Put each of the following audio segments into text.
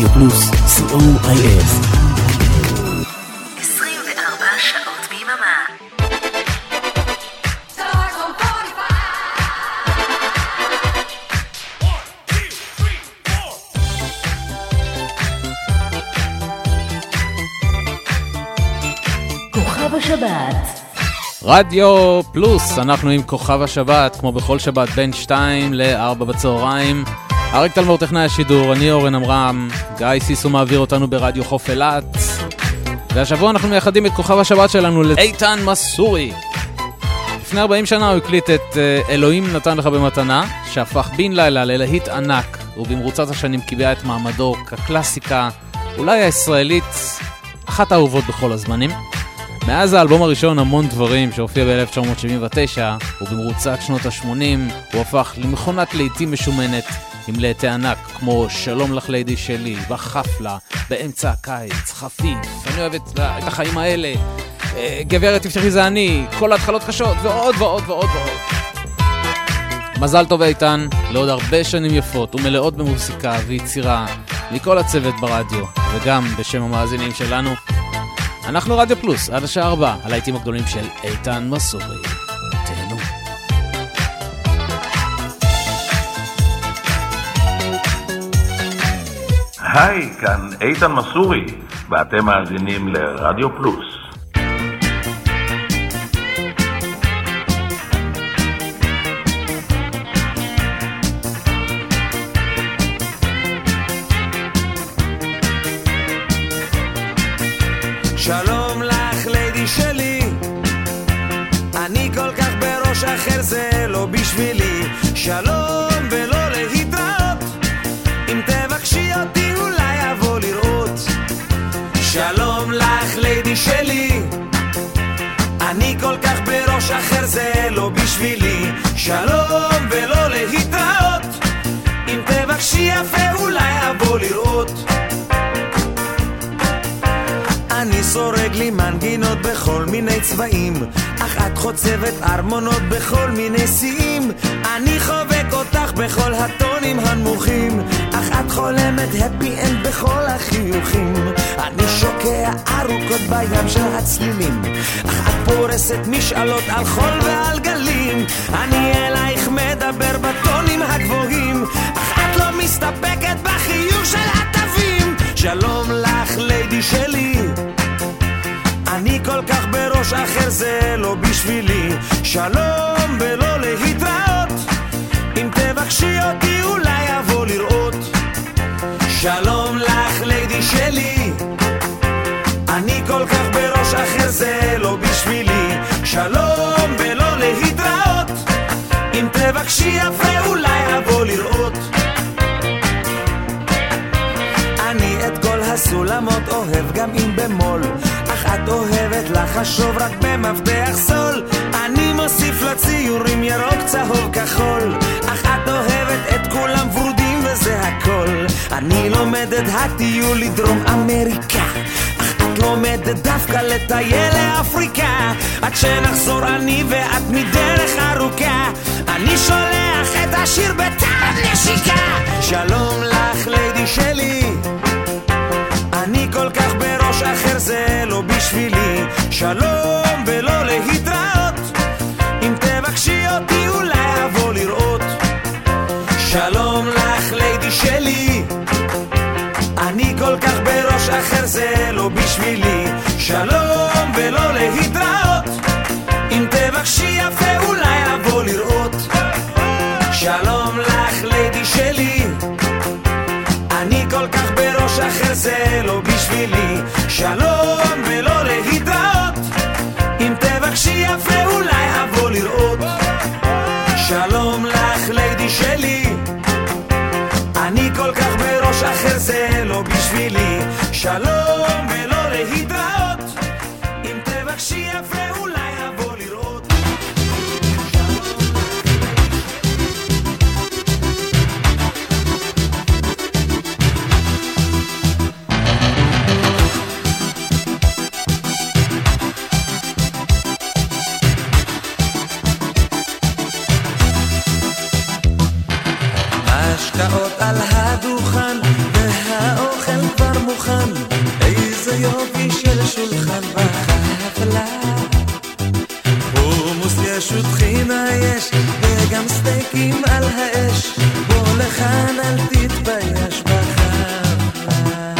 רדיו פלוס, co.il. 24 שעות ביממה. כוכב השבת, רדיו פלוס, אנחנו עם כוכב השבת, כמו בכל שבת, בין 2 ל-4 בצהריים. אריק תלמור טכנאי השידור, אני אורן עמרם, גיא סיסו מעביר אותנו ברדיו חוף אילת. והשבוע אנחנו מייחדים את כוכב השבת שלנו לאיתן מסורי. לפני 40 שנה הוא הקליט את אה, אלוהים נתן לך במתנה, שהפך בן לילה ללהיט ענק, ובמרוצת השנים קיבע את מעמדו כקלאסיקה, אולי הישראלית, אחת האהובות בכל הזמנים. מאז האלבום הראשון המון דברים שהופיע ב-1979 ובמרוצת שנות ה-80 הוא הפך למכונת להיטים משומנת עם להיטי ענק כמו שלום לך ליידי שלי, בחפלה, באמצע הקיץ, חפיף, אני אוהב את, את החיים האלה, אה, גברת תפתחי זה אני, כל ההתחלות קשות ועוד ועוד ועוד ועוד. מזל טוב איתן, לעוד הרבה שנים יפות ומלאות במוסיקה ויצירה מכל הצוות ברדיו וגם בשם המאזינים שלנו. אנחנו רדיו פלוס, עד השעה 4, הלהיטים הגדולים של איתן מסורי. היי, כאן איתן מסורי, ואתם מאזינים לרדיו פלוס. שלום לך, ליידי שלי. אני כל כך בראש אחר, זה לא בשבילי. שלום שלי. אני כל כך בראש אחר, זה לא בשבילי. שלום ולא להתראות. אם תבקשי יפה, אולי אבוא לראות. סורג לי מנגינות בכל מיני צבעים. אך את חוצבת ארמונות בכל מיני שיאים. אני חובק אותך בכל הטונים הנמוכים. אך את חולמת הפי אנד בכל החיוכים. אני שוקע ארוכות בים של הצלילים. אך את פורסת משאלות על חול ועל גלים. אני אלייך מדבר בטונים הגבוהים. אך את לא מסתפקת בחיוך של התווים. שלום לך ליידי שלי אני כל כך בראש אחר זה לא בשבילי. שלום ולא להתראות. אם תבקשי אותי אולי אבוא לראות. שלום לך ליידי שלי. אני כל כך בראש אחר זה לא בשבילי. שלום ולא להתראות. אם תבקשי יפה אולי אבוא לראות. אני את כל הסולמות אוהב גם אם במול את אוהבת לחשוב רק במפתח סול אני מוסיף לציורים ירוק צהוב כחול. אך את אוהבת את כולם ורודים וזה הכל. אני לומד את הטיול לדרום אמריקה. אך את לומדת דווקא לטייל לאפריקה. עד שנחזור אני ואת מדרך ארוכה. אני שולח את השיר בטעם נשיקה. שלום לך ליידי שלי בראש אחר זה לא בשבילי. שלום ולא להתראות. אם תבקשי אותי אולי אבוא לראות. שלום לך ליידי שלי. אני כל כך בראש אחר זה לא בשבילי. שלום ולא להתראות. אם תבקשי יפה אולי אבוא לראות. שלום אחר זה לא בשבילי. שלום ולא להתראות אם תבקשי יפה אולי אבוא לראות. שלום לך ליידי שלי. אני כל כך בראש אחר זה לא בשבילי. שלום מוכן, והאוכל כבר מוכן, איזה יופי של שולחן בחפלה. חומוס יש וטחינה יש, וגם סטייקים על האש, בוא לכאן אל תתבייש בחפלה.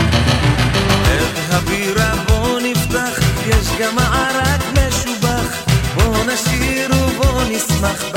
את הבירה בוא נפתח, יש גם ערק משובח, בוא נשיר ובוא נשמח.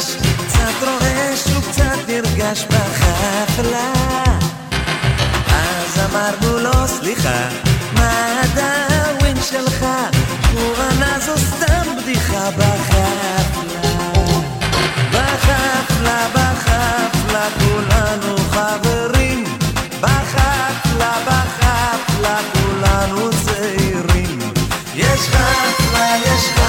נרגש, קצת רועש וקצת נרגש בחפלה. אז אמרנו לו סליחה, מה הדאווין שלך? הוא ענה זו סתם בדיחה בחפלה. בחפלה, בחפלה, כולנו חברים. בחפלה, בחפלה, כולנו צעירים. יש חפלה, יש חפלה.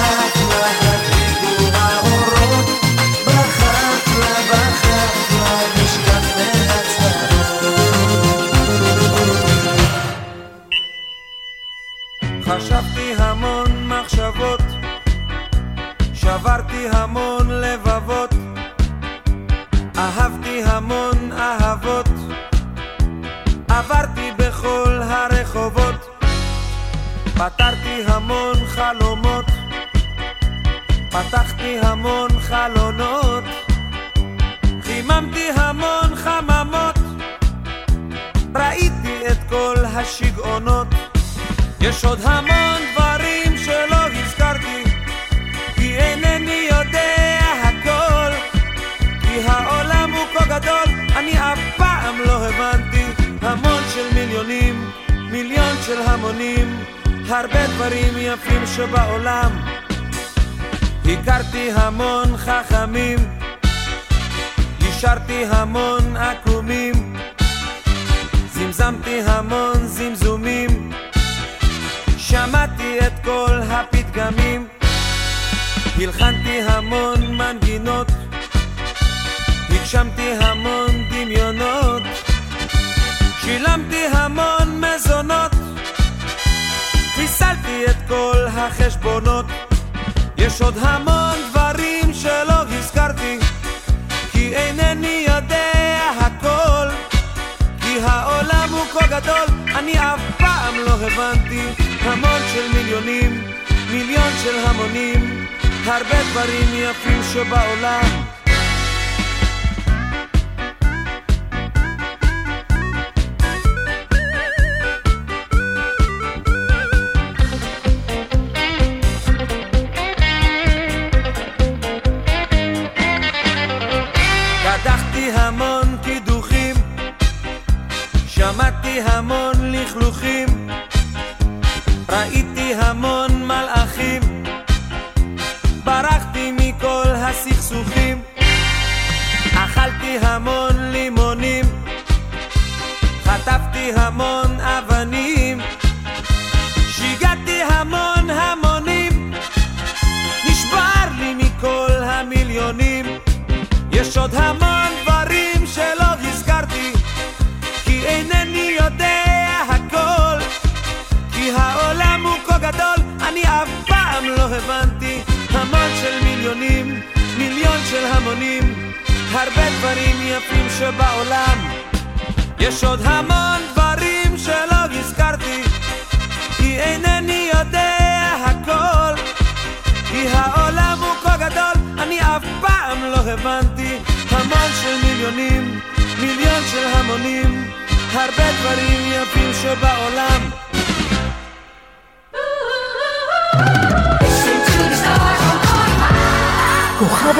מיליונים, מיליון של המונים, הרבה דברים יפים שבעולם.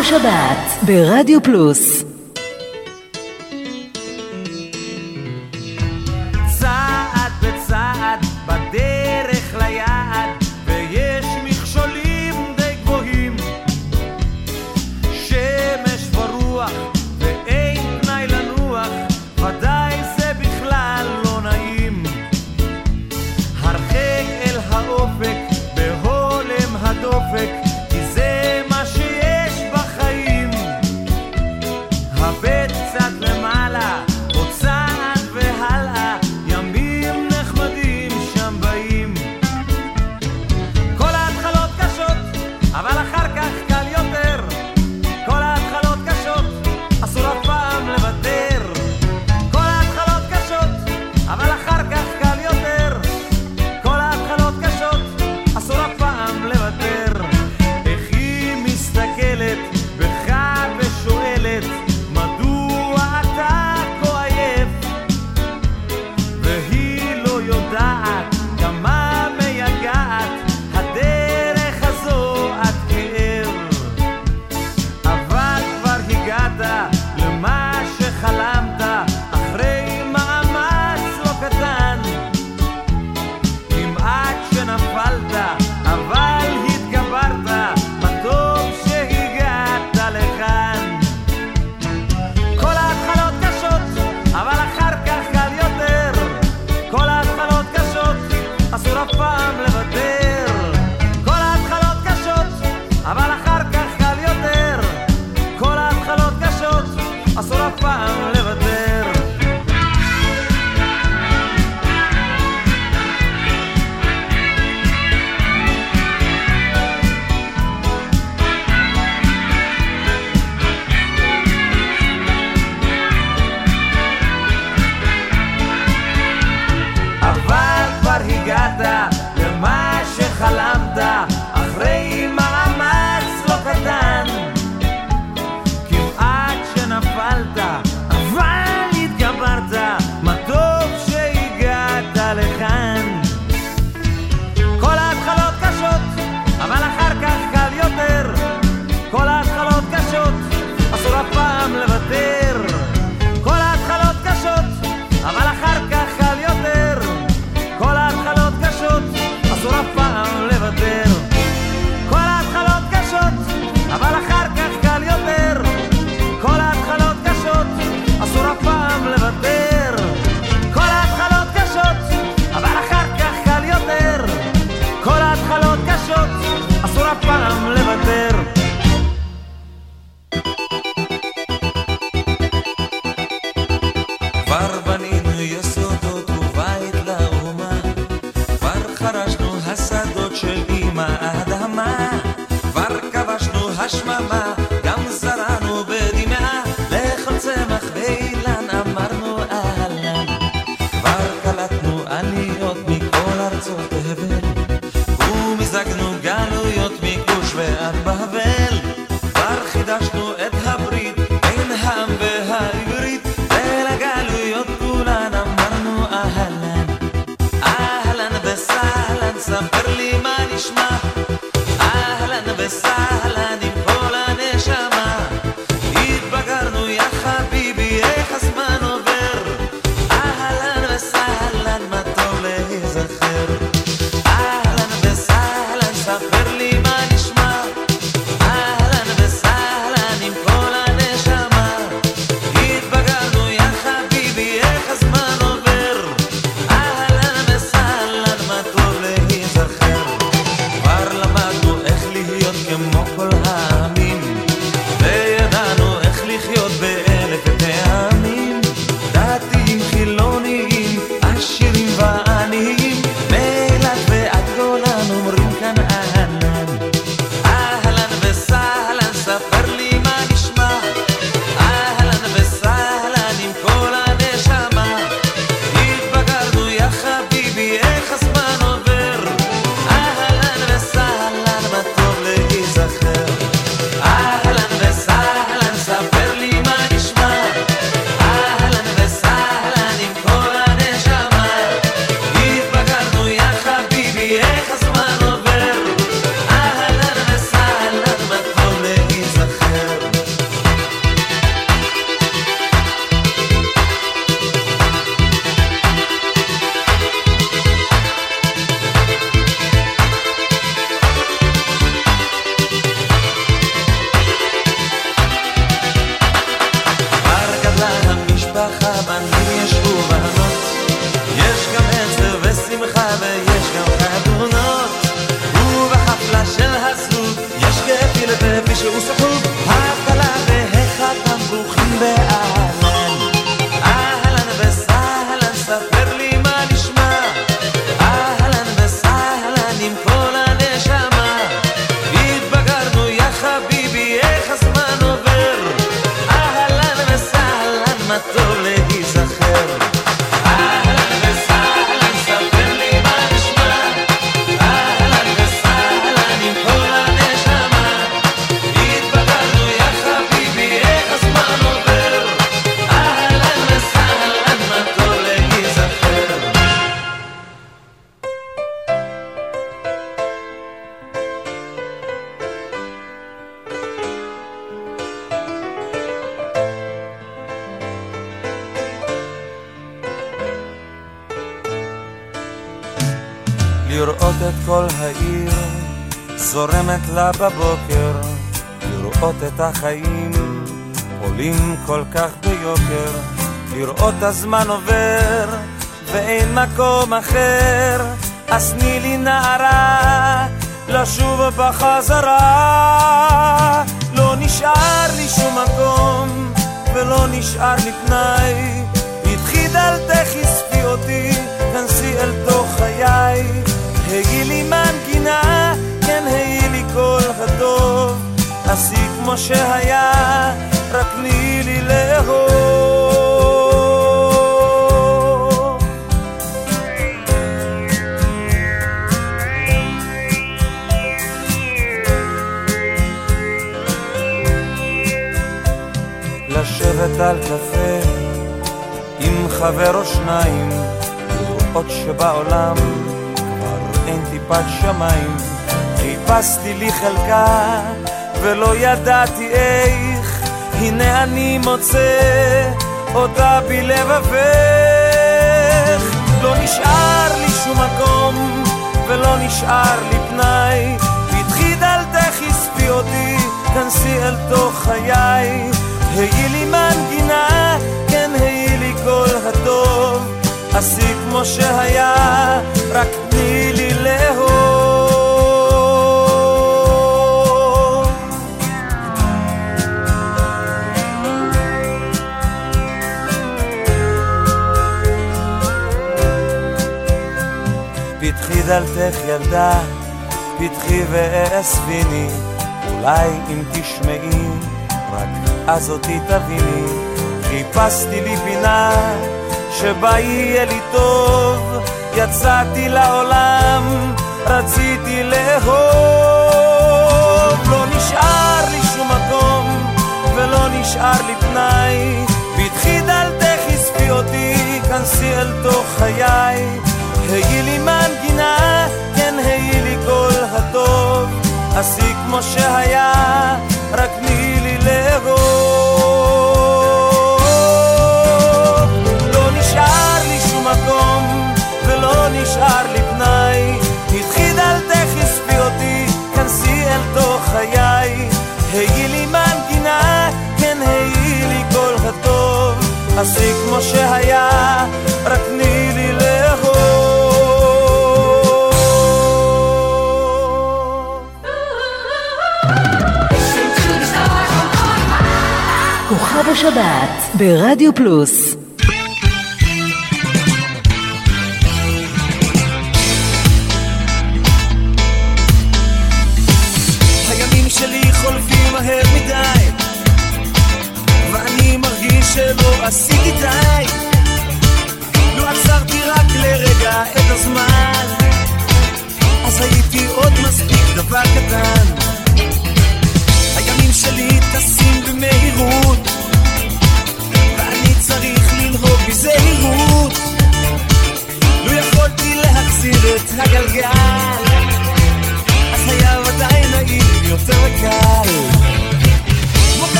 כוכב השבת ברדיו פלוס a perder. הזמן עובר ואין מקום אחר, לראות שבעולם כבר אין טיפת שמיים. חיפשתי לי חלקה ולא ידעתי איך, הנה אני מוצא אותה בלבבך. לא נשאר לי שום מקום ולא נשאר לי פנאי, פתחי דלתך הספי אותי, כנסי אל תוך חיי. היי לי מנגינה, כן היי לי כל הטוב, עשי כמו שהיה, רק תני לי לאהוב. פתחי דלתך ילדה, פתחי ואספיני, אולי אם תשמעי, רק אז אותי תביני. חיפשתי לי פינה שבה יהיה לי טוב, יצאתי לעולם, רציתי לאהוב. לא נשאר לי שום מקום ולא נשאר לי פנאי, פתחי דלתך הספי אותי, כנסי אל תוך חיי. היי לי מנגינה, כן היי לי כל הטוב, עשי כמו שהיה, רק תני לי לאהוב. חיי. היי לי מנגינה, כן היי לי כל הטוב, עשי כמו שהיה, רק תני לי לאהוב. כוכב השבת ברדיו פלוס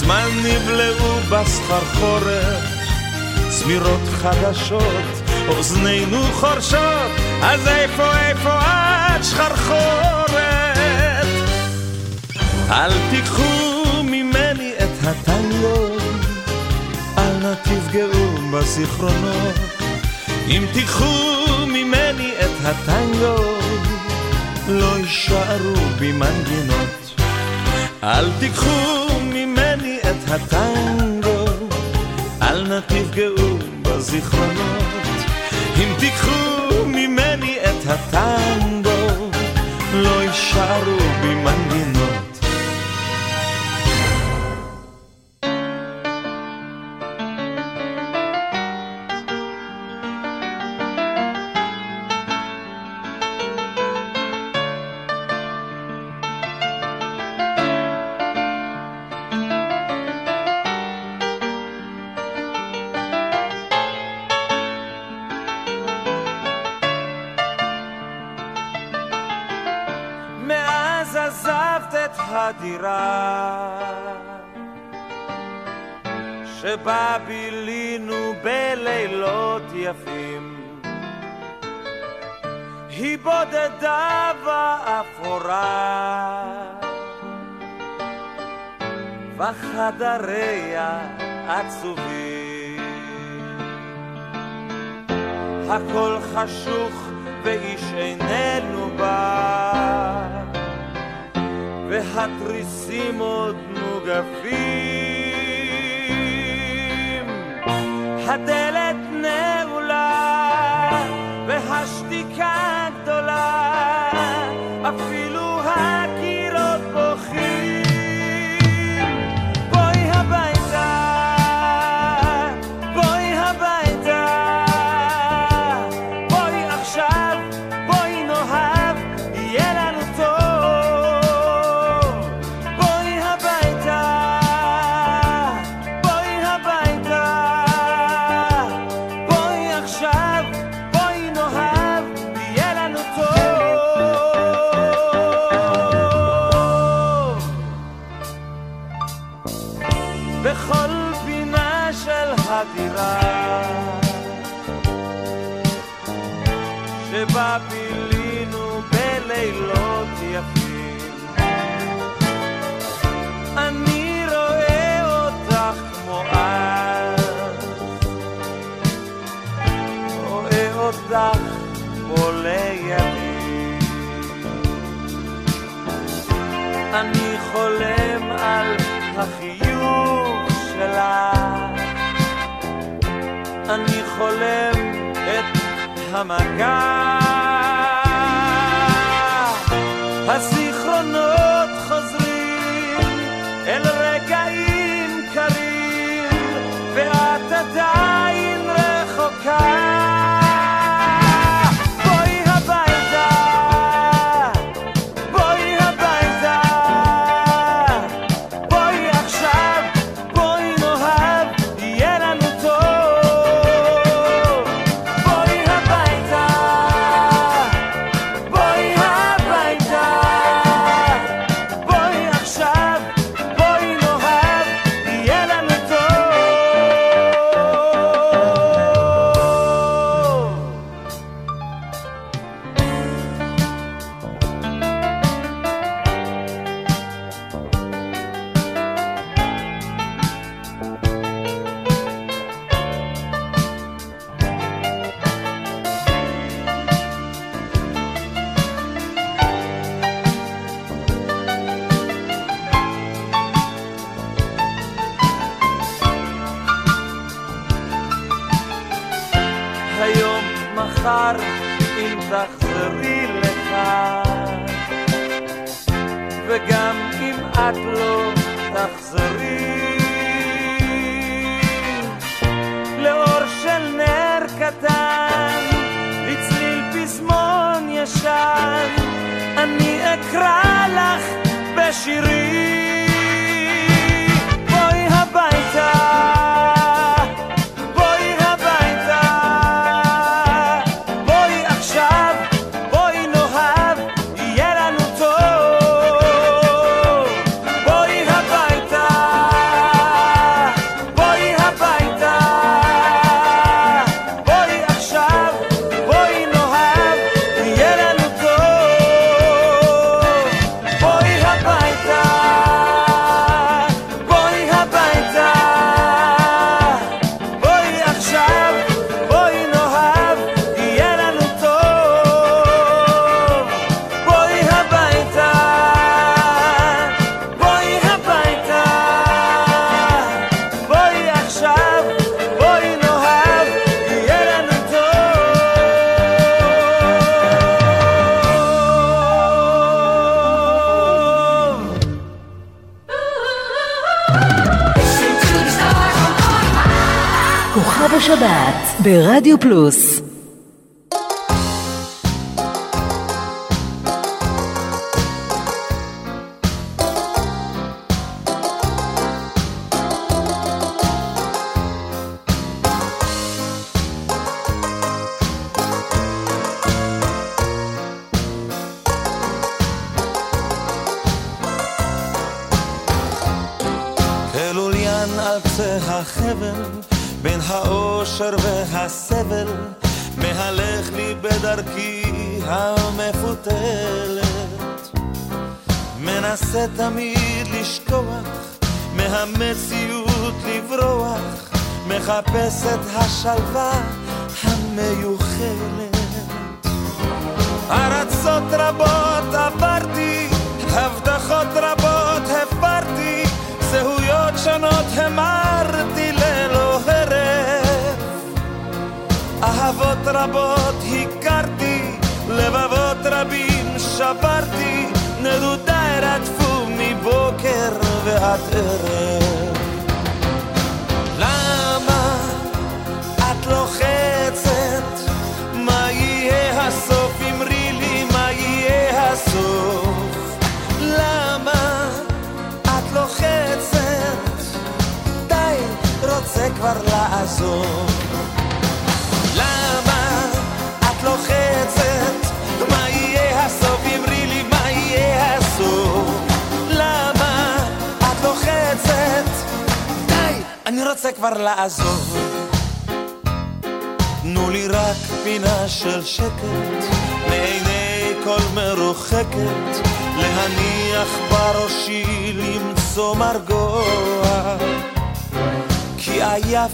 מזמן נבלעו בסחרחורת, צמירות חדשות, אוזנינו חורשות, אז איפה איפה את שחרחורת? אל תיקחו ממני את הטנגות, אל נא תפגעו בזיכרונות. אם תיקחו ממני את הטנגות, לא יישארו בי מנגינות. אל תיקחו ממני את הטנגו, אל נא תפגעו בזיכרונות. אם תיקחו ממני את הטנגו, לא יישארו בי מנגו. cachorro. תחזרי לכאן. וגם אם את לא תחזרי לאור של נר קטן לצליל פזמון ישן אני אקרא לך בשירי ברדיו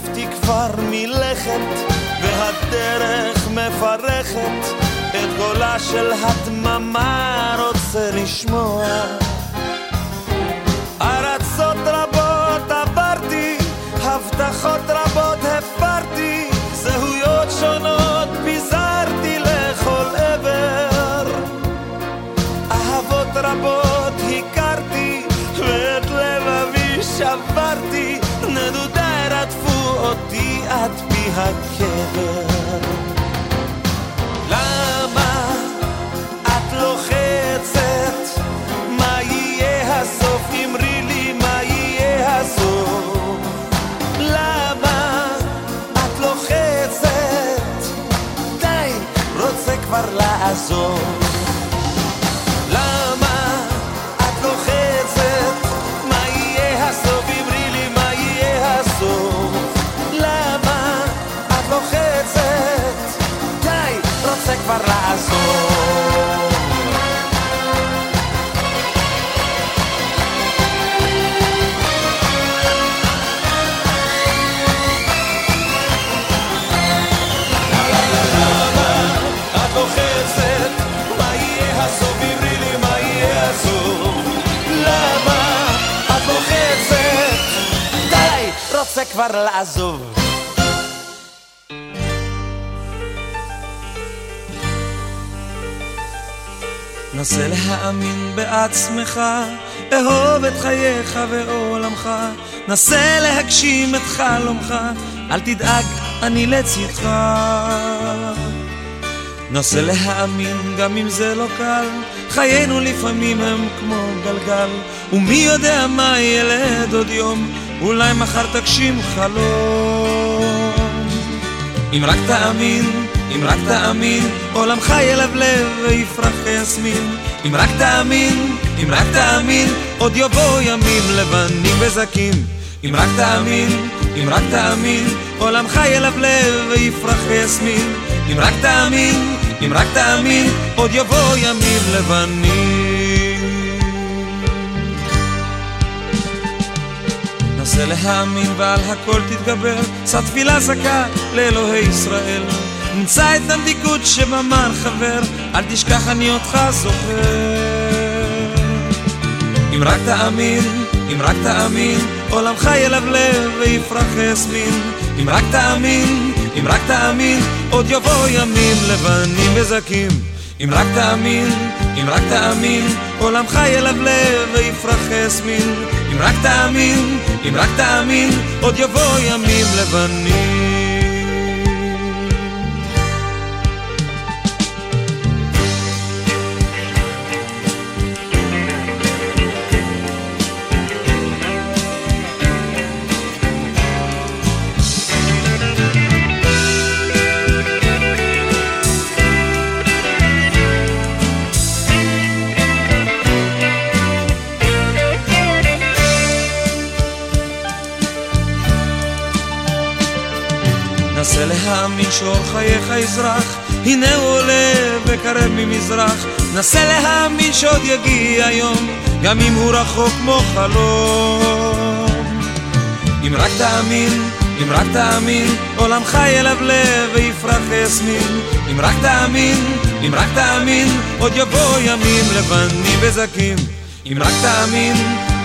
עייפתי כבר מלכת והדרך מפרכת את קולה של הדממה רוצה לשמוע. ארצות רבות עברתי, הבטחות רבות הקבר. למה את לוחצת? מה יהיה הסוף? אמרי לי מה יהיה הסוף. למה את לוחצת? די, רוצה כבר לעזוב. כבר לעזוב. נסה להאמין בעצמך, אהוב את חייך ועולמך, נסה להגשים את חלומך, אל תדאג, אני לצדך. נסה להאמין גם אם זה לא קל, חיינו לפעמים הם כמו גלגל, ומי יודע מה ילד עוד יום, אולי מחר תגשים חלום. אם רק תאמין, אם רק תאמין, עולמך ילבלב ויפרח כיסמין. אם רק תאמין, אם רק תאמין, עוד יבואו ימים לבנים וזכים. אם רק תאמין, אם רק תאמין, עולמך ילבלב ויפרח כיסמין. אם רק תאמין, אם רק תאמין, עוד יבואו ימים לבנים. נסה להאמין ועל הכל תתגבר, שא תפילה זכה לאלוהי ישראל. נמצא את המדיקות שבמן חבר, אל תשכח אני אותך זוכר. אם רק תאמין, אם רק תאמין, עולמך ילבלב ויפרח יסמין. אם רק תאמין, אם רק תאמין, עוד יבואו ימים לבנים וזכים. אם רק תאמין, אם רק תאמין, עולמך ילבלב ויפרח יסמין. אם רק תאמין, אם רק תאמין, עוד יבואו ימים לבנים. שאור חייך יזרח, הנה הוא עולה וקרב ממזרח. נסה להאמין שעוד יגיע יום, גם אם הוא רחוק כמו חלום. אם רק תאמין, אם רק תאמין, עולמך ילבלב ויפרח יסמין. אם רק תאמין, אם רק תאמין, עוד יבוא ימים לבנים וזקים. אם רק תאמין,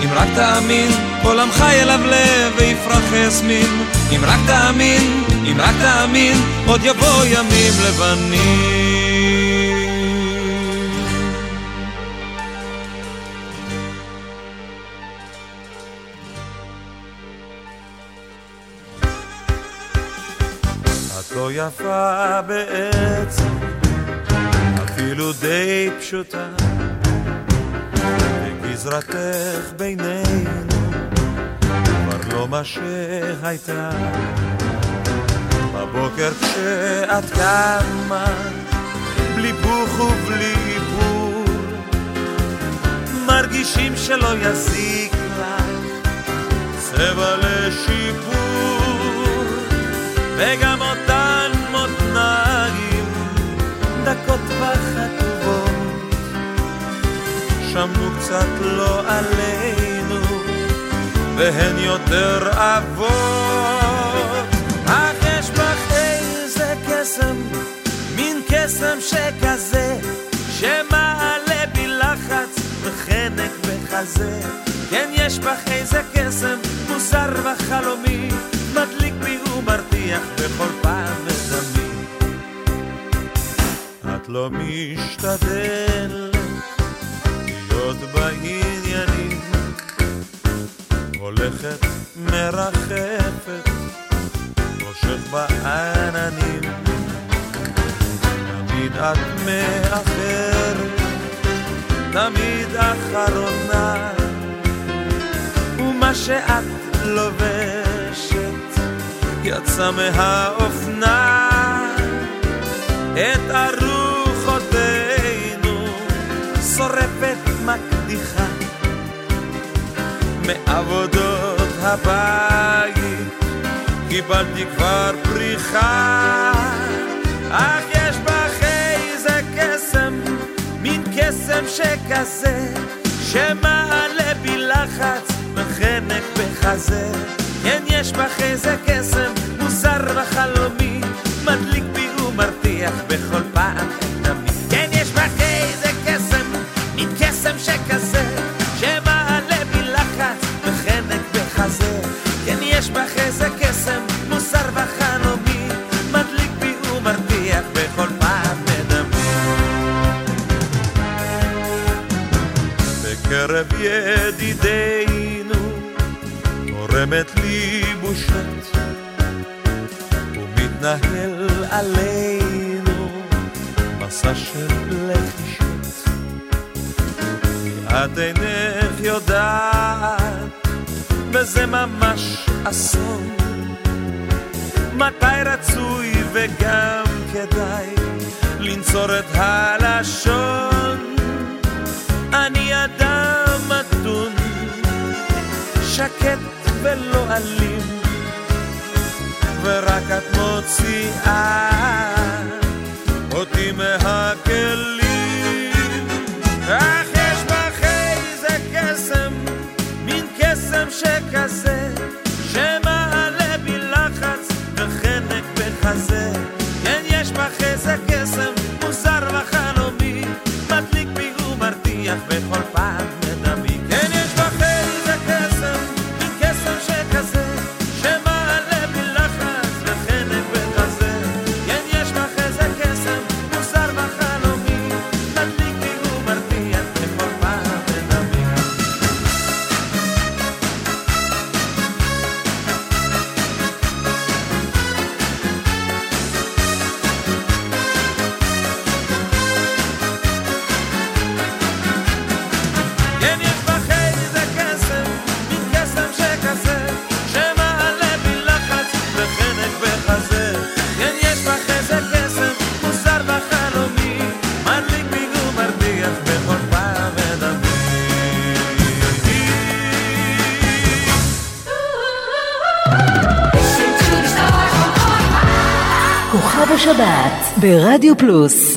אם רק תאמין, עולמך ילבלב ויפרח יסמין. אם רק תאמין, אם רק תאמין, עוד יבוא ימים לבנים. את לא יפה בעצם, אפילו די פשוטה. גזרתך בינינו כבר לא מה שהייתה. בבוקר כשאת קמה, בלי בוך ובלי איפור, מרגישים שלא יזיק לך צבע לשיפור, וגם אותן מותניים דקות וחטובות. שמעו קצת לא עלינו, והן יותר אבות. קסם שכזה, שמעלה בי לחץ וחנק בחזה. כן, יש בך איזה קסם, מוזר וחלומי, מדליק בי ומרתיח בכל פעם מדמי. את לא משתדלת להיות בעניינים, הולכת מרחפת, ראשך בעננים. תמיד את מאחרת, תמיד אחרונה, ומה שאת לובשת יצא מהאופנה. את ארוחותינו שורפת מקדיחה מעבודות הבית קיבלתי כבר פריחה אך שכזה שמעלה בי לחץ וחנק בחזה. כן יש בך איזה קסם מוזר וחלומי מדליק בי ומרתיח בכל פעם בקרב ידידינו עורמת לי בושות ומתנהל עלינו מסע של לחישות. את אינך יודעת וזה ממש אסון. מתי רצוי וגם כדאי לנצור את הלשון? אני אדם שקט ולא אלים ורק את מוציאה אותי מהכלים. אך יש בך איזה קסם, מין קסם שכזה ברדיו פלוס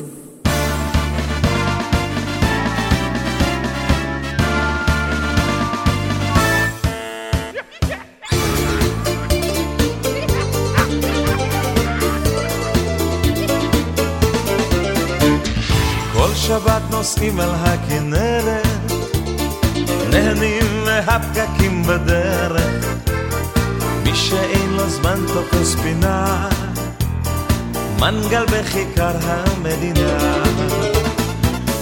בכיכר המדינה.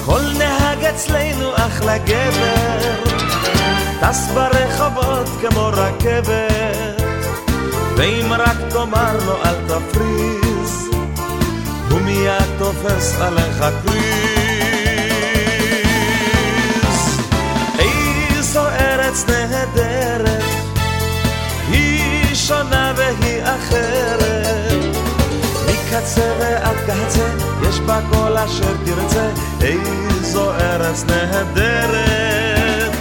כל נהג אצלנו אחלה גבר, טס ברחובות כמו רכבת, ואם רק תאמר לו אל תפריז, הוא מיד תופס עליך קריז. איזו ארץ נהדרת, היא שונה והיא אחרת. מקצה ועד קצה, יש בה כל אשר תרצה, איזו ארץ נהדרת.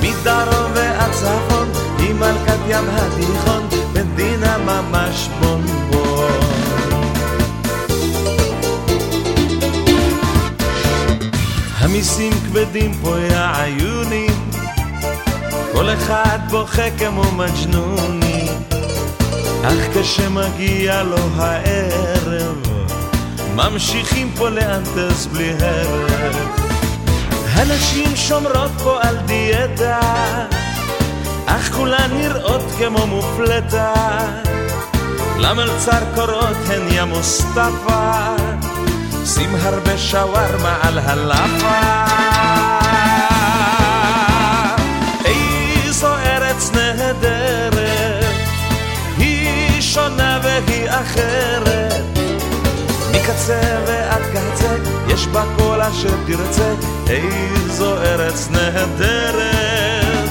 מדרום ועד צפון, היא מלכת ים התיכון, מדינה ממש בונבון. המיסים כבדים פה יא עיונים, כל אחד בוכה כמו מג'נוני, אך כשמגיע לו הערב, ממשיכים פה לאנטס בלי הרף. הנשים שומרות פה על דיאטה, אך כולן נראות כמו מופלטה. למלצר קורות הן יא מוסטפא, שים הרבה שווארמה על הלאפה. איזו ארץ נהדרת, היא שונה והיא אחרת. מקצה ועד קצה, יש בה כל אשר תרצה, איזו ארץ נהדרת.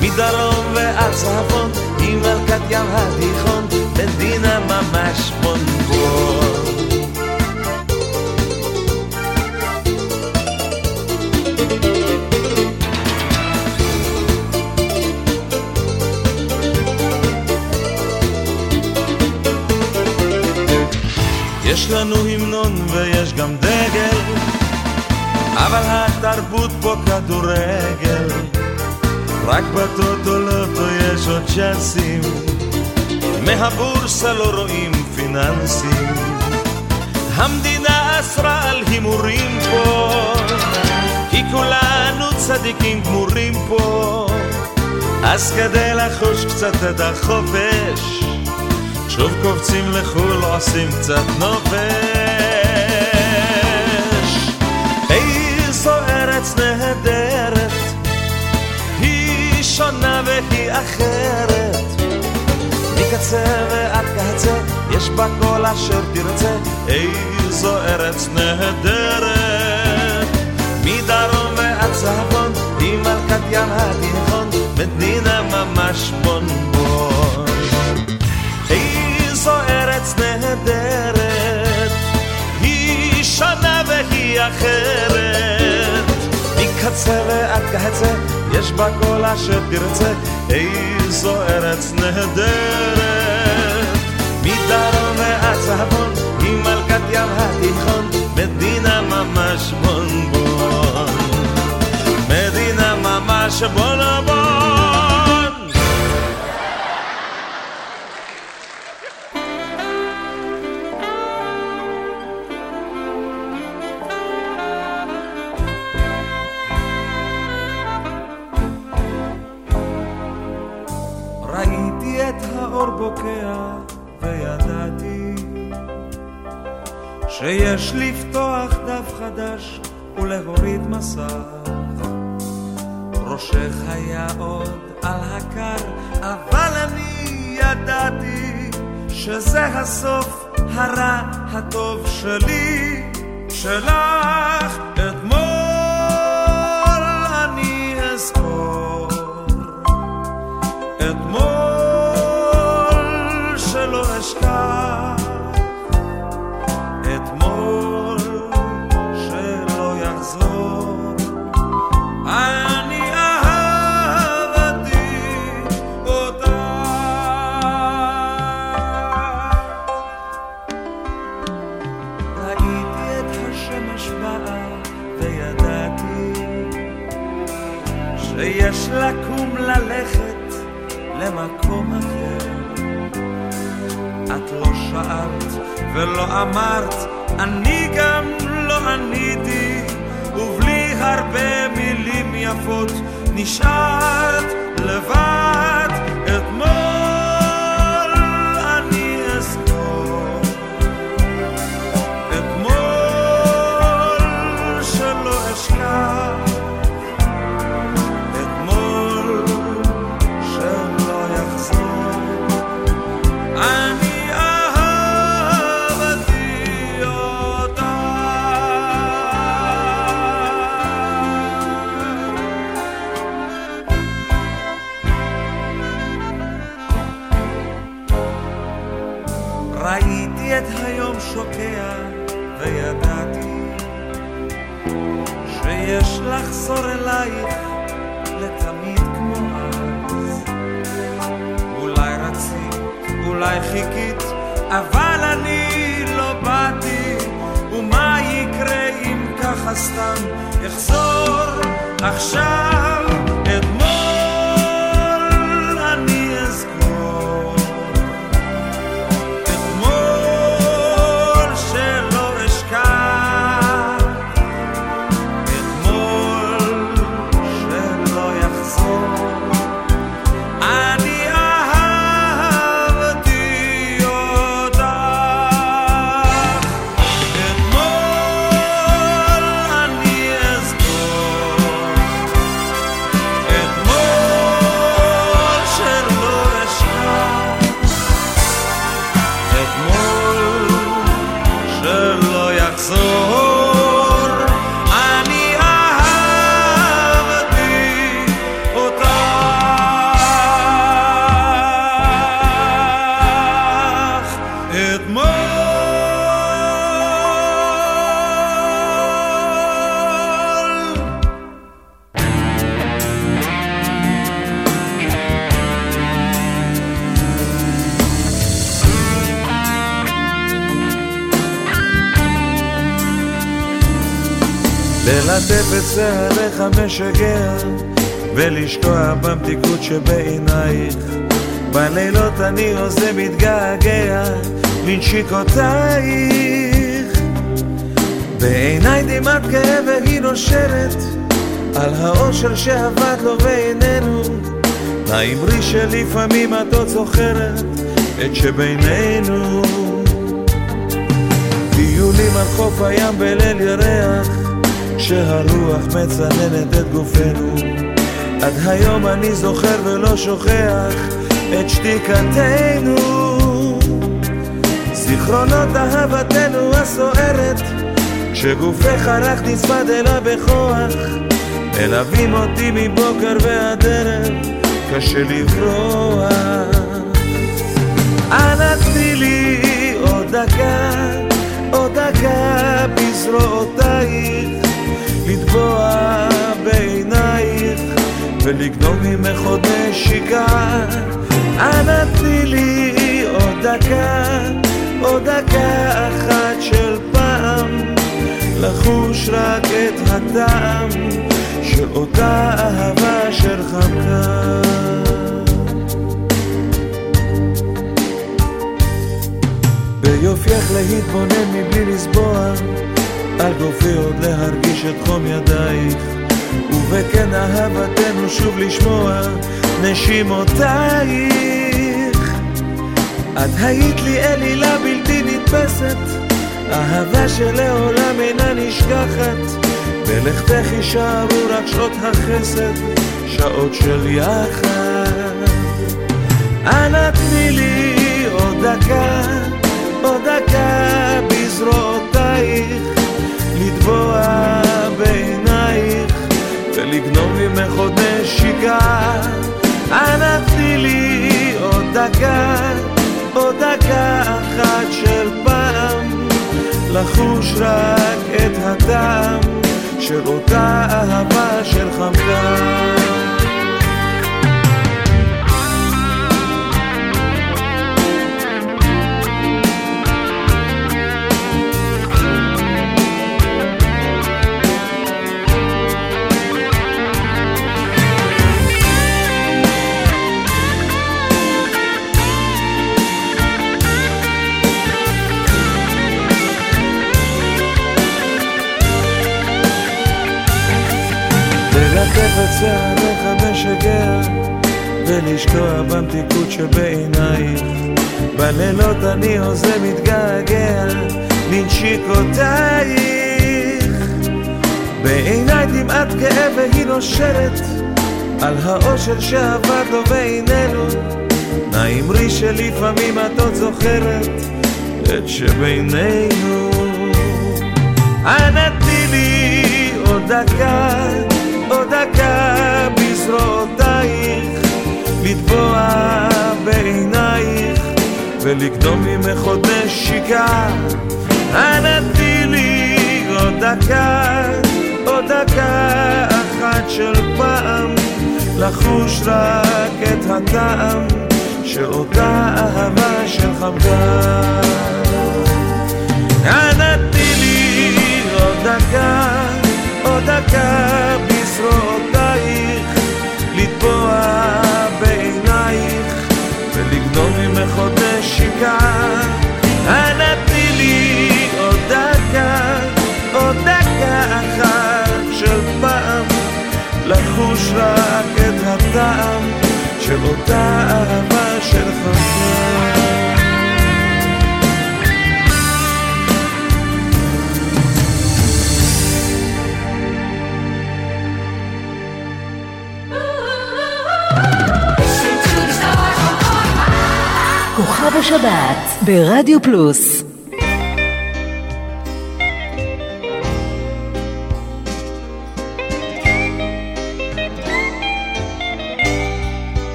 מדרום ועד צפון, היא מלכת ים התיכון, מדינה ממש בונבון. לנו המנון ויש גם דגל, אבל התרבות פה כדורגל. רק בטוטו לוטו יש עוד צ'אנסים, מהבורסה לא רואים פיננסים. המדינה אסרה על הימורים פה, כי כולנו צדיקים גמורים פה. אז כדי לחוש קצת את החופש, שוב קופצים לחו"ל, עושים קצת נופש. איזו ארץ נהדרת, היא שונה והיא אחרת. מקצה ועד קצה, יש בה כל אשר תרצה, איזו ארץ נהדרת. מדרום ועד צפון, היא מלכת ים התיכון, מדינה ממש בונבון. אחרת. מקצה ועד קצה, יש בה כל אשר תרצה, איזו ארץ נהדרת. מדרום ועד צפון, היא מלכת ים התיכון, מדינה ממש בונבון. מדינה ממש בונבון. שיש לפתוח דף חדש ולהוריד מסך. ראשך היה עוד על הקר, אבל אני ידעתי שזה הסוף הרע הטוב שלי, שלך אתמול אני אזכור. ולא אמרת, אני גם לא עניתי, ובלי הרבה מילים יפות נשארת לבד אתמול. אחזור אלייך לתמיד כמו אז. אולי רצית, אולי חיכית, אבל אני לא באתי, ומה יקרה אם ככה סתם אחזור עכשיו? שעריך משגע ולשקוע במתיקות שבעינייך. בלילות אני עושה מתגעגע לנשיקותייך בעיניי דמעת כאב והיא נושרת על האושר שעבד לו ואיננו. האמרי שלפעמים את עוד זוכרת את שבינינו. טיולים על חוף הים בליל ירח כשהרוח מצננת את גופנו. עד היום אני זוכר ולא שוכח את שתיקתנו. זיכרונות אהבתנו הסוערת כשגופך הלך נצמד אליו בכוח מלווים אותי מבוקר ועד ערב קשה לברוח. אנא תני לי עוד דקה עוד דקה בזרועותייך לטבוע בעינייך ולגנוב ממך עוד נשיקה. אנא תני לי עוד דקה, עוד דקה אחת של פעם. לחוש רק את הטעם של אותה אהבה של חמקה ביופייך להתבונן מבלי לסבוע על גופי עוד להרגיש את חום ידייך. ובכן אהבתנו שוב לשמוע נשימותייך את היית לי אלילה בלתי נתפסת אהבה שלעולם אינה נשכחת. בלכתך יישארו רק שעות החסד שעות של יחד. אנא תני לי עוד דקה עוד דקה בזרועותייך לטבוע בעינייך ולגנוב ממך עוד נשיקה. אנא תני לי עוד דקה, עוד דקה אחת של פעם. לחוש רק את הטעם של אותה אהבה של חמקן ולשקוע במתיקות שבעינייך בלילות אני הוזה מתגעגע לנשיקותייך בעיניי דמעת כאב והיא נושרת על האושר שעבד לו בינינו נאמרי שלפעמים את עוד זוכרת את שבינינו. אנא תני לי עוד דקה, עוד דקה בזרועותייך לטבוע בעינייך ולקדום ממך עוד נשיקה. אנא תני לי עוד דקה, עוד דקה אחת של פעם. לחוש רק את הטעם של אותה אהבה של חמדה. אנא תני לי עוד דקה, עוד דקה נשיקה. אנא תני לי עוד דקה, עוד דקה אחת של פעם, לחוש רק את הטעם של אותה אהבה של חמדה. כוכב השבת ברדיו פלוס.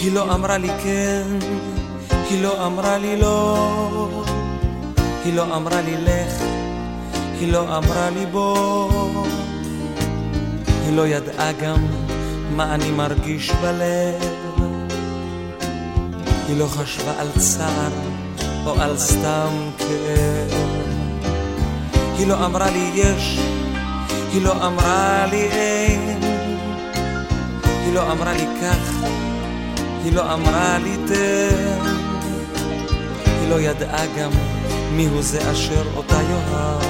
היא לא אמרה לי כן, היא לא אמרה לי לא, היא לא אמרה לי לך, היא לא אמרה לי בוא, היא לא ידעה גם מה אני מרגיש בלב, היא לא חשבה על צער או על סתם כאב, היא לא אמרה לי יש, היא לא אמרה לי אין, היא לא אמרה לי כך היא לא אמרה לי תן, היא לא ידעה גם מיהו זה אשר אותה יאהב,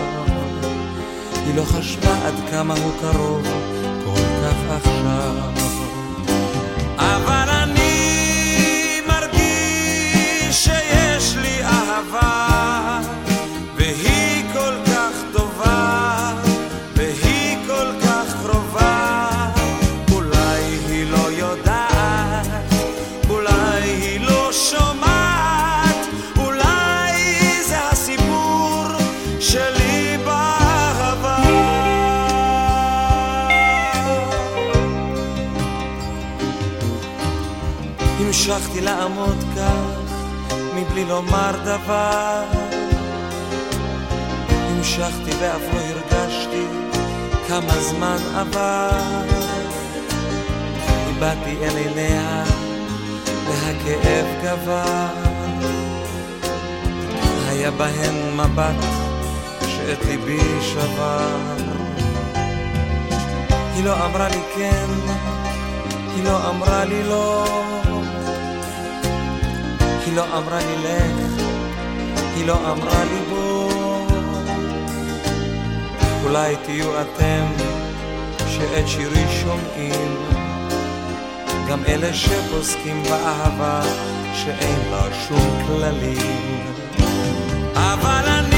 היא לא חשבה עד כמה הוא קרוב כל כך עכשיו. לעמוד כך, מבלי לומר דבר. המשכתי ואף לא הרגשתי כמה זמן עבר. הבעתי אל עיניה והכאב גבר. היה בהן מבט שאת ליבי שבר. היא לא אמרה לי כן, היא לא אמרה לי לא. היא לא אמרה לי לך, היא לא אמרה לי בוא. אולי תהיו אתם שאת שירי שומעים, גם אלה שפוסקים באהבה שאין לה שום כללים. אבל אני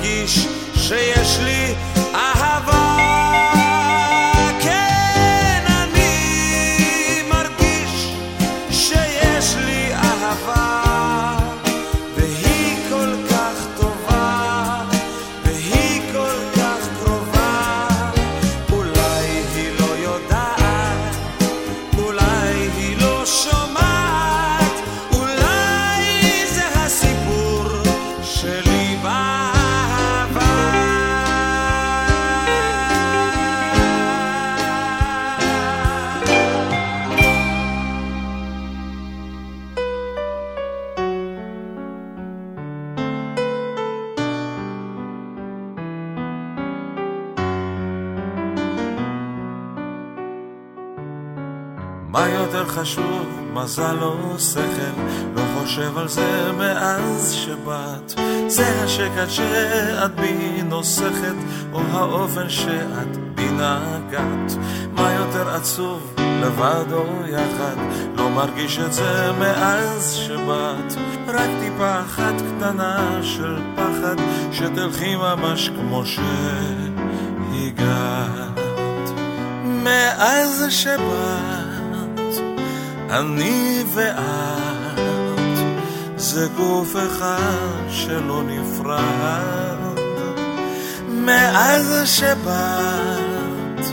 מרגיש שיש לי מזל או שכל, לא חושב על זה מאז שבאת. זה השקט שאת בי נוסכת, או האופן שאת בי נגעת. מה יותר עצוב, לבד או יחד, לא מרגיש את זה מאז שבאת. רק טיפה אחת קטנה של פחד, שתלכי ממש כמו שהגעת. מאז שבאת, אני ואת, זה גוף אחד שלא נפרד. מאז שבאת,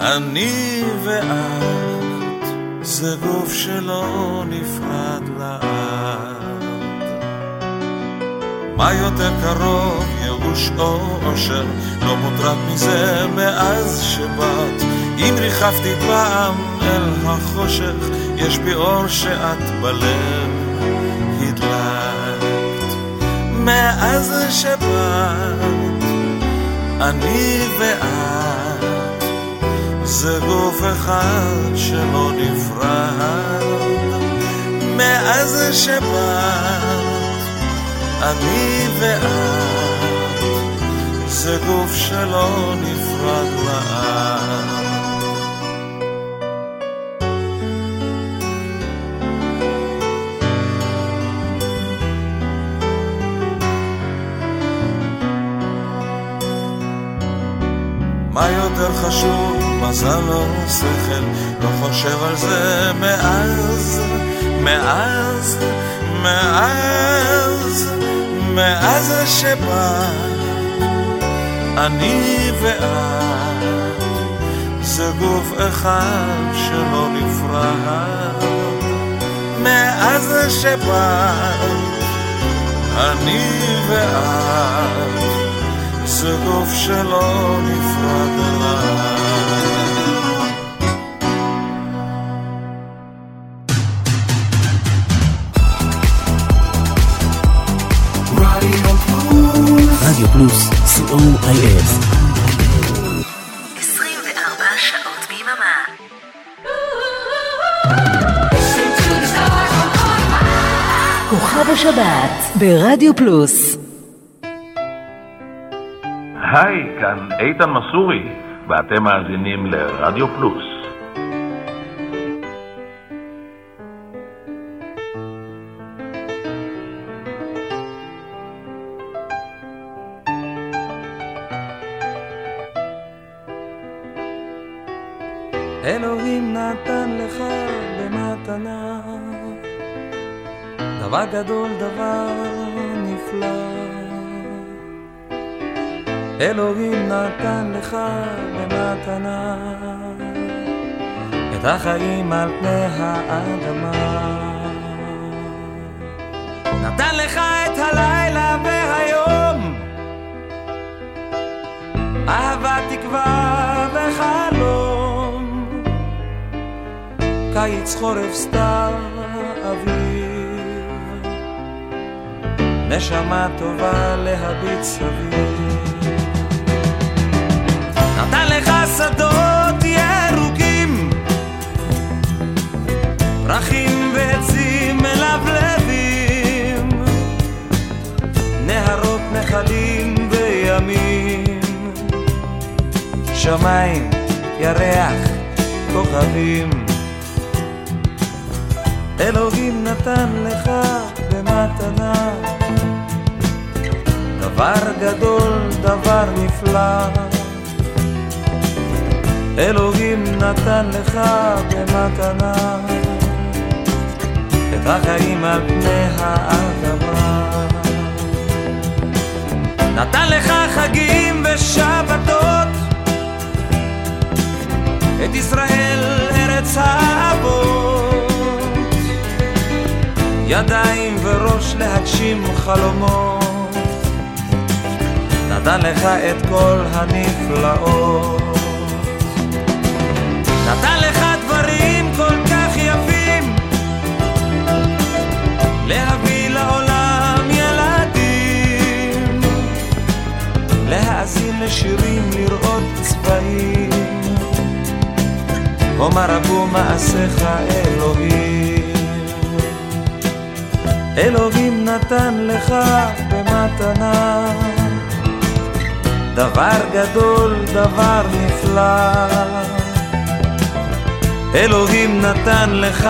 אני ואת, זה גוף שלא נפרד לעד. מה יותר קרוב, ייאוש או אושר, לא מוטרד מזה מאז שבאת. אם ריחפתי פעם אל החושך, יש בי אור שאת בלב הדלקת. מאז שבאת, אני ואת, זה גוף אחד שלא נפרד. מאז שבאת, אני ואת, זה גוף שלא נפרד לעד. יותר חשוב, מזל או שכל, לא חושב על זה מאז, מאז, מאז, מאז שבאת, אני ואת, זה גוף אחד שלא נפרד, מאז שבאת, אני ואת, זה גוף שלא נפרד אליי. רדיו פלוס, co.il 24 שעות ביממה. כוכב השבת ברדיו פלוס היי, כאן איתן מסורי, ואתם מאזינים לרדיו פלוס. החיים על פני האדמה. נתן לך את הלילה והיום, אהבה, תקווה וחלום. קיץ, חורף, סתיו, אביב. נשמה טובה להביט סביב. נתן לך שדות פרחים ועצים מלבלבים, נהרות, נחלים וימים, שמיים, ירח, כוכבים. אלוהים נתן לך במתנה דבר גדול, דבר נפלא. אלוהים נתן לך במתנה את החיים על פני האדמה. נתן לך חגים ושבתות, את ישראל ארץ האבות, ידיים וראש להגשים חלומות, נתן לך את כל הנפלאות. נתן לך לשירים, לראות צבעים כמה רבו מעשיך אלוהים. אלוהים נתן לך במתנה דבר גדול, דבר נפלא. אלוהים נתן לך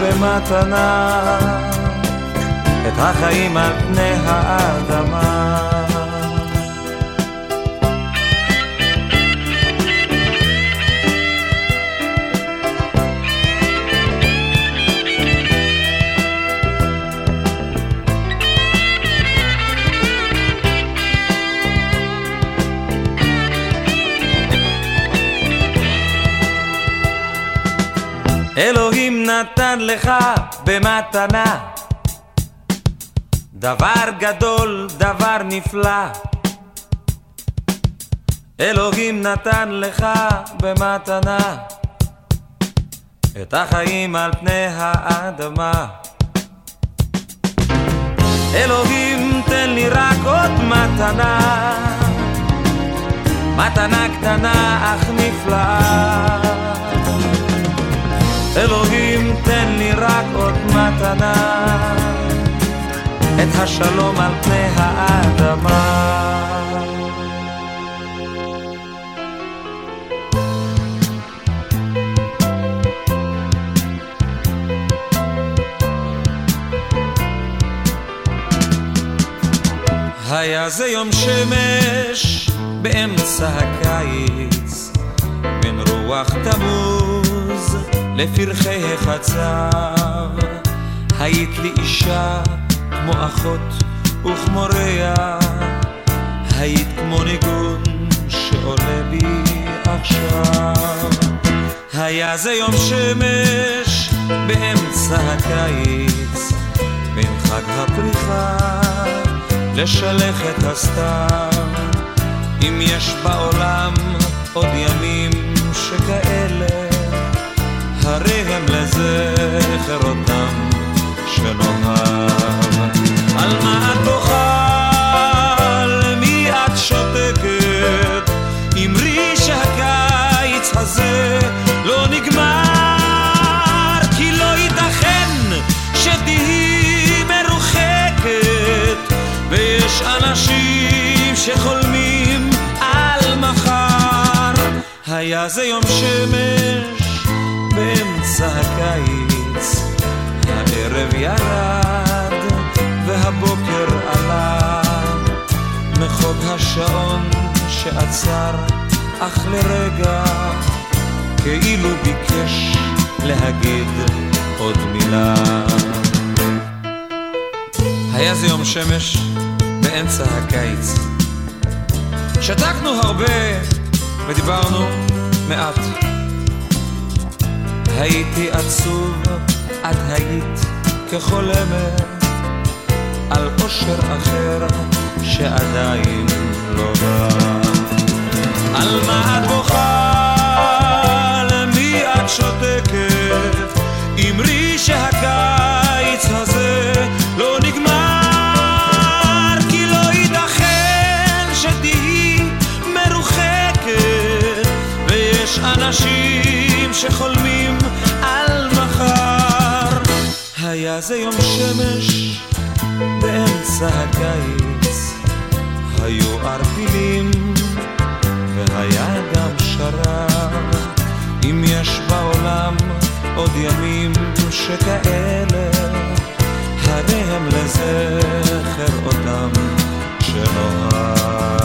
במתנה את החיים על פני האדמה. אלוהים נתן לך במתנה דבר גדול, דבר נפלא. אלוהים נתן לך במתנה את החיים על פני האדמה. אלוהים תן לי רק עוד מתנה, מתנה קטנה אך נפלאה. אלוהים תן לי רק עוד מתנה, את השלום על פני האדמה. היה זה יום שמש באמצע הקיץ, בין רוח תמוז לפרחי החצר. היית לי אישה כמו אחות וכמו רע, היית כמו ניגון שעולה בי עכשיו. היה זה יום שמש באמצע הקיץ, בין חג הפריחה לשלכת הסתיו. אם יש בעולם עוד ימים שכאלה, הרי הם לזכר אותם שנאהב. על מה את בוכה? למי את שותקת? אמרי שהקיץ הזה לא נגמר, כי לא ייתכן שתהיי מרוחקת, ויש אנשים שחולמים על מחר. היה זה יום שמש באמצע הקיץ, הערב ירד והבוקר עלה, מחוג השעון שעצר אך לרגע, כאילו ביקש להגיד עוד מילה. היה זה יום שמש באמצע הקיץ. שתקנו הרבה ודיברנו מעט. הייתי עצוב, את היית כחולמת על אושר אחר שעדיין לא בא. על מה את בוכה? למי את שותקת? אמרי שהקיץ הזה לא נגמר, כי לא ייתכן שתהיי מרוחקת, ויש אנשים שחולמים היה זה יום שמש באמצע הקיץ, היו ערפילים והיה גם שרב. אם יש בעולם עוד ימים שכאלה, הרי הם לזכר אותם שנאהב.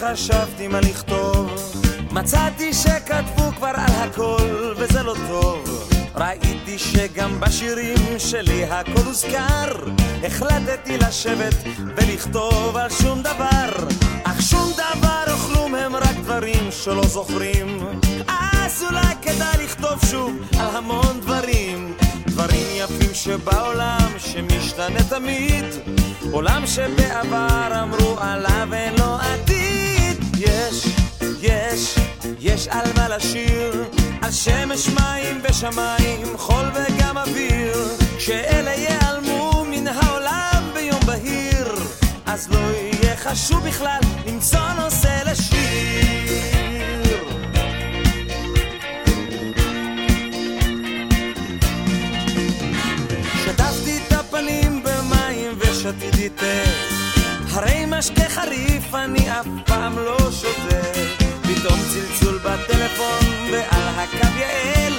וחשבתי מה לכתוב. מצאתי שכתבו כבר על הכל וזה לא טוב. ראיתי שגם בשירים שלי הכל הוזכר. החלטתי לשבת ולכתוב על שום דבר. אך שום דבר או כלום הם רק דברים שלא זוכרים. אז אולי כדאי לכתוב שוב על המון דברים. דברים יפים שבעולם שמשתנה תמיד. עולם שבעבר אמרו עליו אין לו עתיד יש יש, יש על מה לשיר, על שמש מים ושמיים, חול וגם אוויר, כשאלה ייעלמו מן העולם ביום בהיר, אז לא יהיה חשוב בכלל למצוא נושא לשיר. שטפתי את הפנים במים ושתיתי תה הרי משקה חריף אני אף פעם לא שותה פתאום צלצול בטלפון ועל הקו יעל.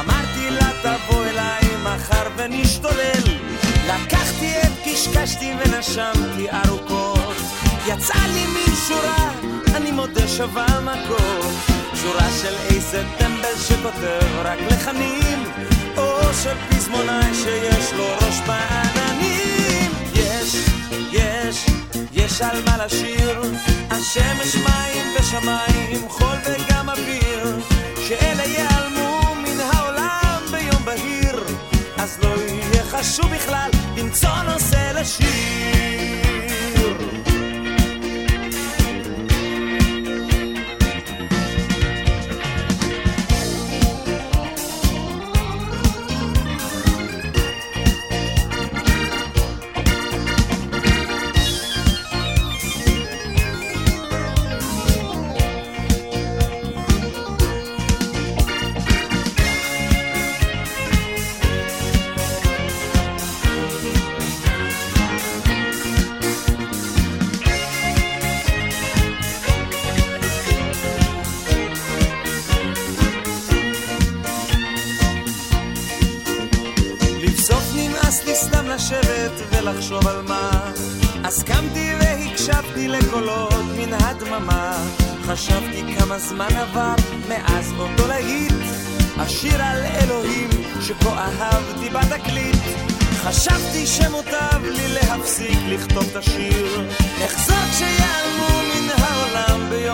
אמרתי לה תבוא אליי מחר ונשתולל. לקחתי את קשקשתי ונשמתי ארוכות. יצא לי מין שורה, אני מודה שווה מכות. שורה של איזה טמבל שכותב רק לחנים או של פזמונאי שיש לו ראש בעננים. יש, יש, יש על מה לשיר. על שמש מים ושמיים חול וגם אוויר. שאלה ייעלמו מן העולם ביום בהיר. אז לא יהיה חשוב בכלל למצוא נושא לשיר לשבת ולחשוב על מה. אז קמתי והקשבתי לקולות מן הדממה. חשבתי כמה זמן עבר מאז אותו להיט. השיר על אלוהים שכה אהבתי בתקליט. חשבתי שמוטב לי להפסיק לכתוב את השיר. נחזור כשיעלמו מן העולם ביום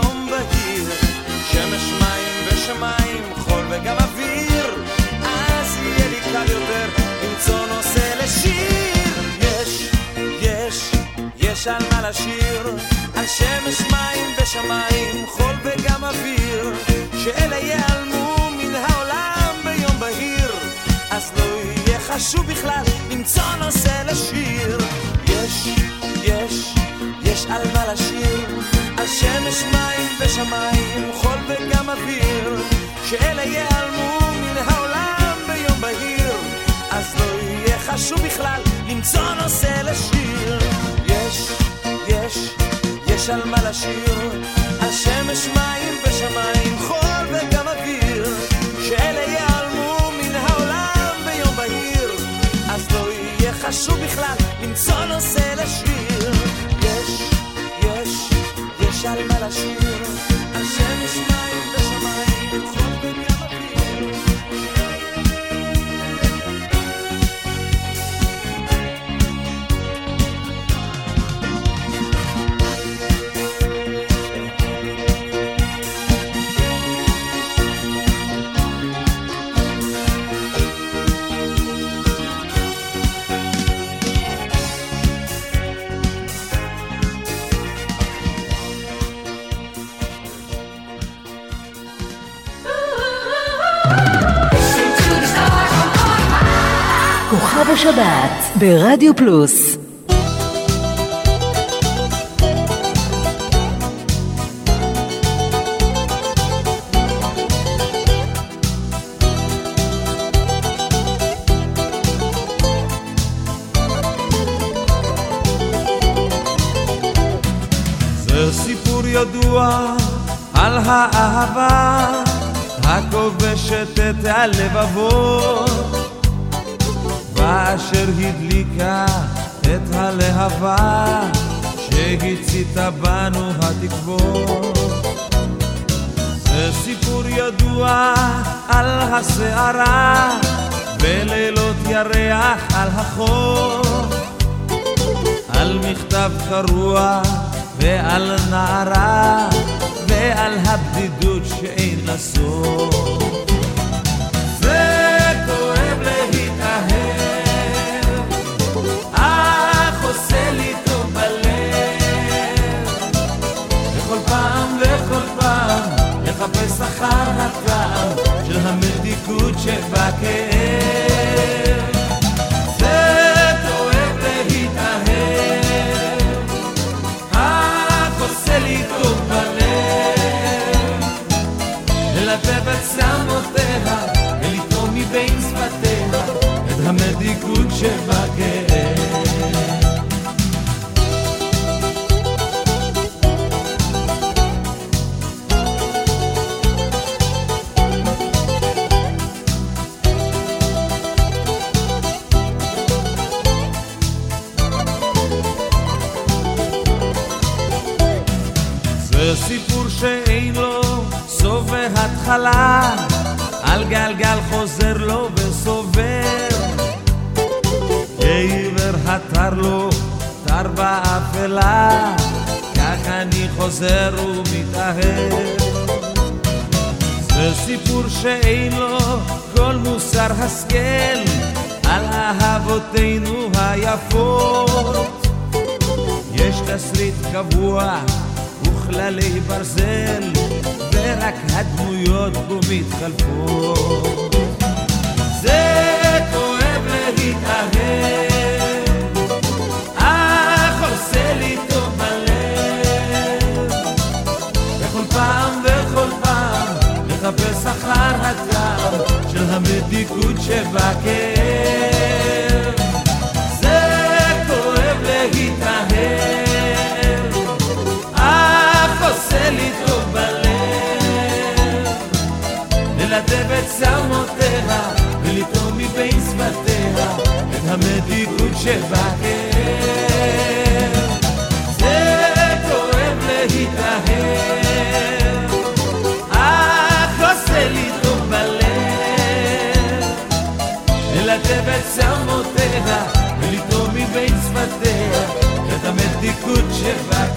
על מה לשיר? על שמש מים ושמיים חול וגם אוויר. שאלה ייעלמו מן העולם ביום בהיר. אז לא יהיה חשוב בכלל למצוא נושא לשיר. יש, יש, יש על מה לשיר. על שמש מים ושמיים חול וגם אוויר. שאלה ייעלמו מן העולם ביום בהיר. אז לא יהיה חשוב בכלל למצוא נושא לשיר יש, יש, יש על מה לשיר. על שמש מים ושמיים חול וגם אוויר שאלה ייעלמו מן העולם ביום בהיר. אז לא יהיה חשוב בכלל למצוא נושא לשיר. יש, יש, יש על מה לשיר השבת ברדיו פלוס. על האהבה הכובשת את הלבבות ואשר הדליקה את הלהבה שהציתה בנו התקוות זה סיפור ידוע על הסערה בלילות ירח על החוף על מכתב קרוע ועל נערה ועל הבדידות שאין לה סוף. המבחן הטעם של המתיקות שבכאב. זה כואב להתאהב, רק עושה לי טוב בלב, ללבב את שם אותך השכל על אהבותינו היפות. יש תסריט קבוע וכללי ברזל, ורק הדמויות בו מתחלפות. זה כואב להתאהב, אך עושה אחר הטוב. גם בדיקות שבכאב זה כואב להתאהב אך עושה לי טוב בלב. ללטף את צמאותיה ולטעום מבין שפתיה את המדיקות שבכאב המותח, ולתרום מבין שפתיה, את המתיקות שבה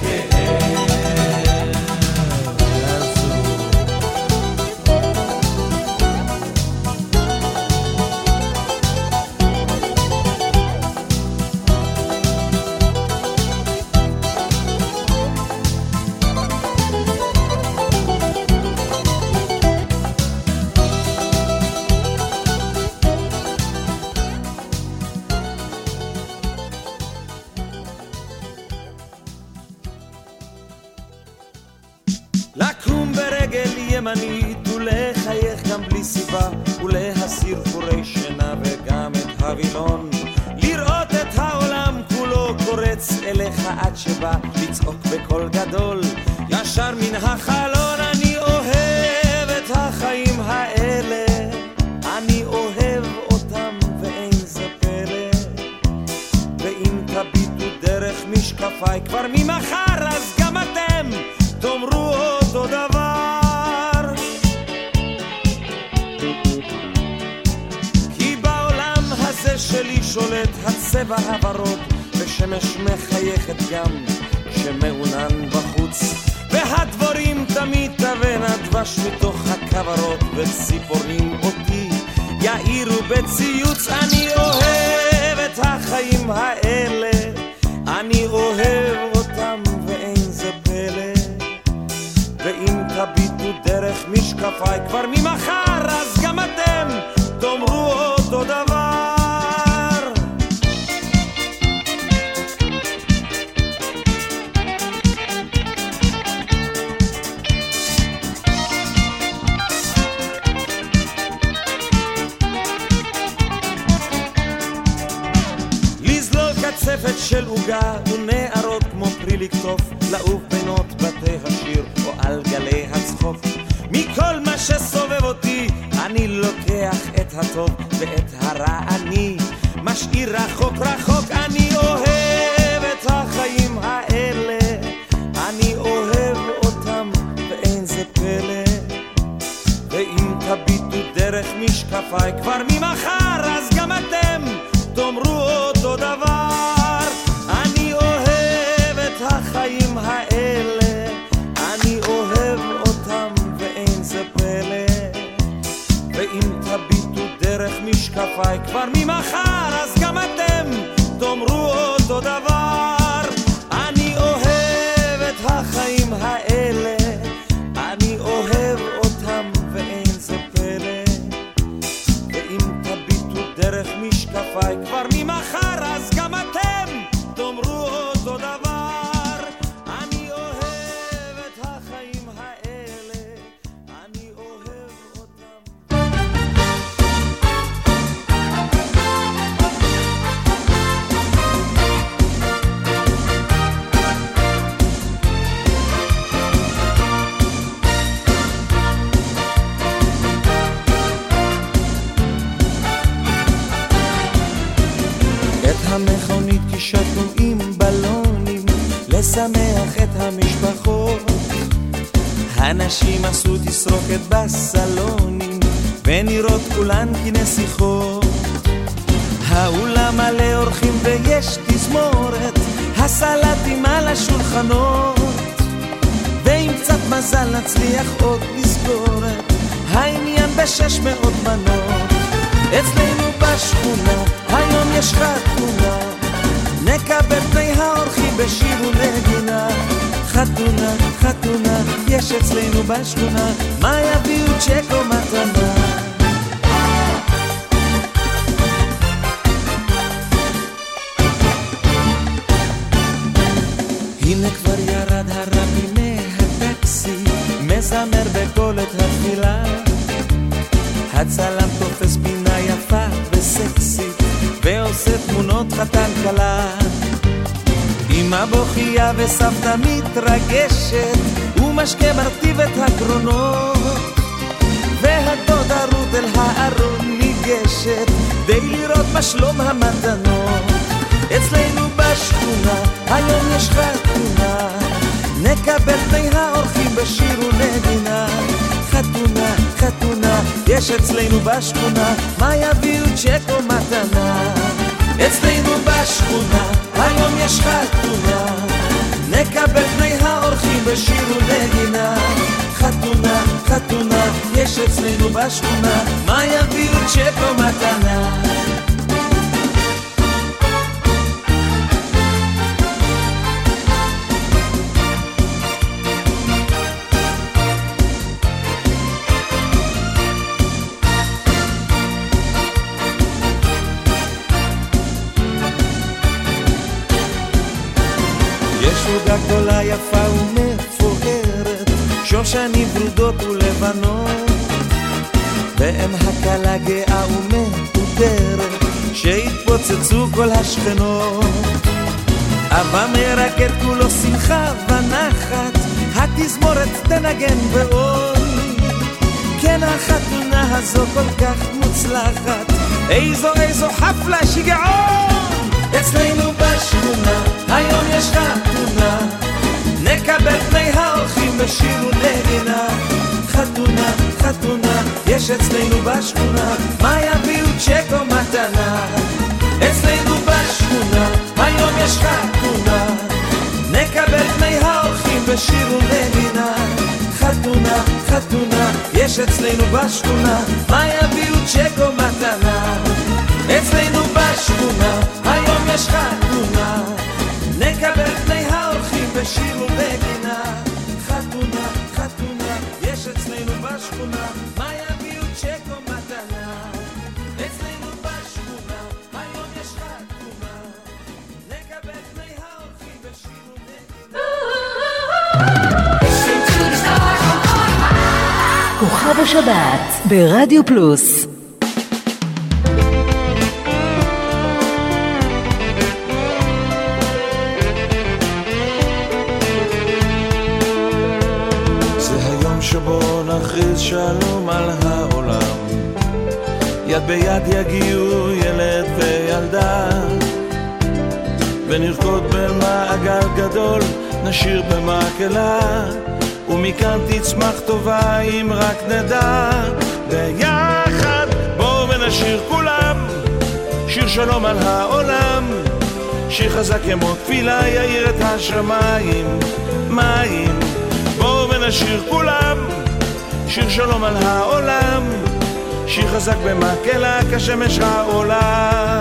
בסלונים ונראות כולן כנסיכות. האולם מלא אורחים ויש תזמורת הסלטים על השולחנות. ועם קצת מזל נצליח עוד לסגורת העניין בשש מאות מנות. אצלנו בשכונה היום יש חתונה. נקבל פני האורחים בשיר ונגינה חתונה, אצלנו בשכונה מה יביאו צ'ק או מתנה הנה כבר ירד הרבי מהטקסי מזמר בקול את התפילה. הצלם תופס פינה יפה וסקסית ועושה תמונות חתן כלה אמא בוכייה וסבתא מתרגשת ומשקה מרטיב את הקרונות והדודה רות אל הארון ניגשת די לראות מה שלום המתנות. אצלנו בשכונה היום יש חתונה. נקבל פני האורחים בשיר ונגינה. חתונה, חתונה, יש אצלנו בשכונה מה יביאו צ'ק או מתנה? אצלנו בשכונה היום יש חתונה נקבל פני האורחים בשיר ונגינה. חתונה, חתונה, יש אצלנו בשכונה. מה יביאו צ'ק או מתנה שושנים ורודות ולבנות, ואם הכלה גאה ומהודרת, שהתפוצצו כל השכנות. אבא מרקד כולו שמחה ונחת, התזמורת תנגן בעול. כן החתונה הזו כל כך מוצלחת, איזו איזו חפלה שיגעון! אצלנו בשכונה היום יש חתונה, נקבל פני האורחים בשיר ונגינה. חתונה, חתונה, יש אצלנו בשכונה, מה יביאו צ'ק או מתנה? אצלנו בשכונה היום יש חתונה, נקבל פני האורחים בשיר ונגינה. חתונה, חתונה, יש אצלנו בשכונה, מה יביאו צ'ק או מתנה? אצלנו בשכונה, היום יש חתונה, נקבל פני האורחים השבת ברדיו פלוס. זה היום שבו נכריז שלום על העולם. יד ביד יגיעו ילד וילדה. ונרקוד במעגל גדול, נשיר במקהלה ומכאן תצמח טובה אם רק נדע. ביחד בואו ונשיר כולם שיר שלום על העולם שיר חזק כמו תפילה יאיר את השמיים מים. בואו ונשיר כולם שיר שלום על העולם שיר חזק במקהלה כשמש העולה.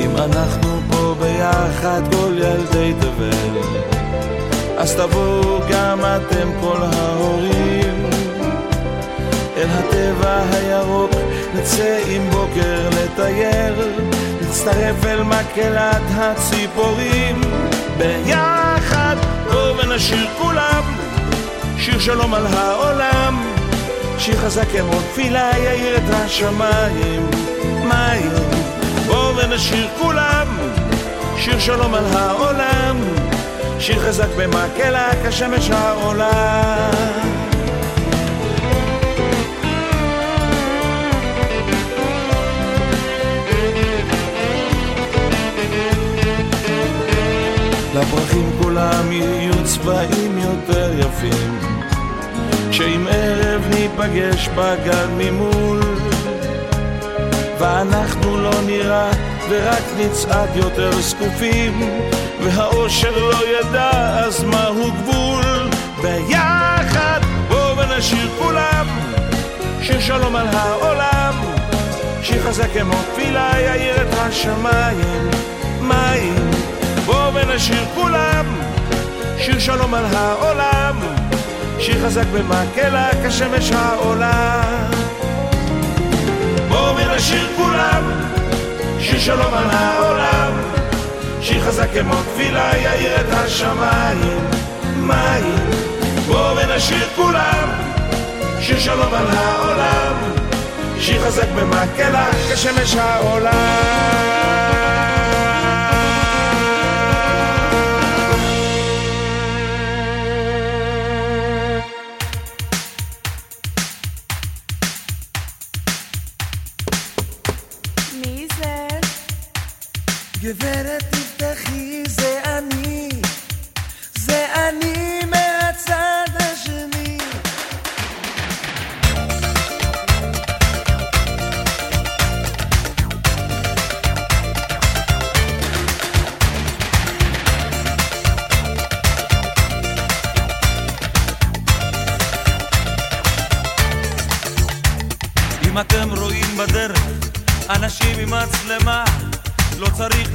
אם אנחנו פה ביחד כל ילדי תבל אז תבואו גם אתם כל ההורים. אל הטבע הירוק נצא עם בוקר לטייל, נצטרף אל מקהלת הציפורים, ביחד בואו ונשיר כולם, שיר שלום על העולם, שיר חזק כמו תפילה יאיר את השמיים, מים, בואו ונשיר כולם, שיר שלום על העולם, שיר חזק במקהלה כשמש העולה. לפרחים כולם יהיו צבעים יותר יפים כשעם ערב ניפגש בגן ממול ואנחנו לא נראה ורק נצעד יותר זקופים והאושר לא ידע אז מהו גבול? ביחד בואו ונשאיר כולם שיר שלום על העולם. שיר חזק כמו תפילה יאיר את השמיים. מים בואו ונשאיר כולם שיר שלום על העולם. שיר חזק במקהלה כשמש העולם בואו ונשאיר כולם שיר שלום על העולם שיר חזק כמו תפילה יאיר את השמיים. מים. בואו ונשאיר כולם. שיר שלום על העולם. שיר חזק במקהלה כשמש העולם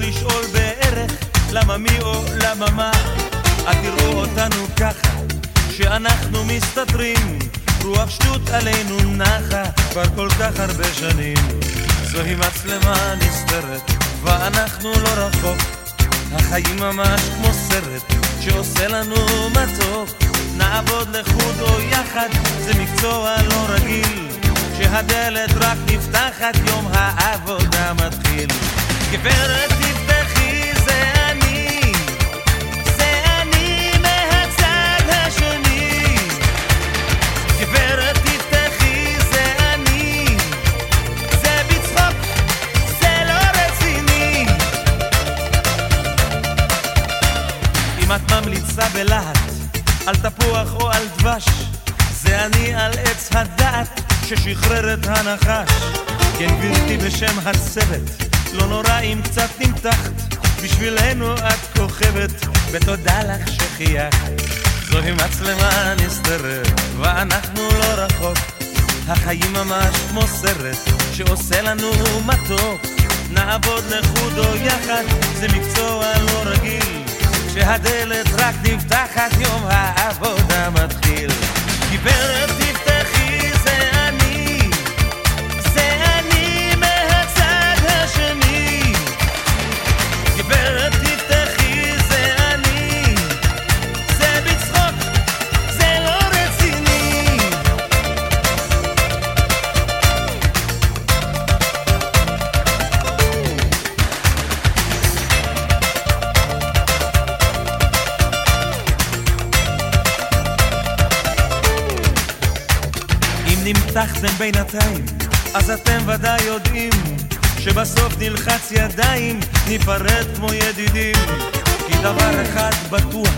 לשאול בערך למה מי או למה מה. אל תראו אותנו ככה, שאנחנו מסתתרים. רוח שטות עלינו נחה כבר כל כך הרבה שנים. זוהי מצלמה נסתרת, ואנחנו לא רחוק. החיים ממש כמו סרט שעושה לנו מתוק. נעבוד לחוד או יחד, זה מקצוע לא רגיל. כשהדלת רק נפתחת, יום העבודה מתחיל. גברת תפתחי בלהט על תפוח או על דבש, זה אני על עץ הדעת ששחרר את הנחש. כן גברתי בשם הצוות לא נורא אם קצת נמתחת, בשבילנו את כוכבת, ותודה לך שחייכת. זוהי מצלמה נסתרת, ואנחנו לא רחוק. החיים ממש כמו סרט, שעושה לנו מתוק. נעבוד לחוד או יחד, זה מקצוע לא רגיל. כשהדלת רק נפתחת, יום העבודה מתחיל. גברת תפתחי נמתחתם בינתיים, אז אתם ודאי יודעים שבסוף נלחץ ידיים, ניפרד כמו ידידים. כי דבר אחד בטוח,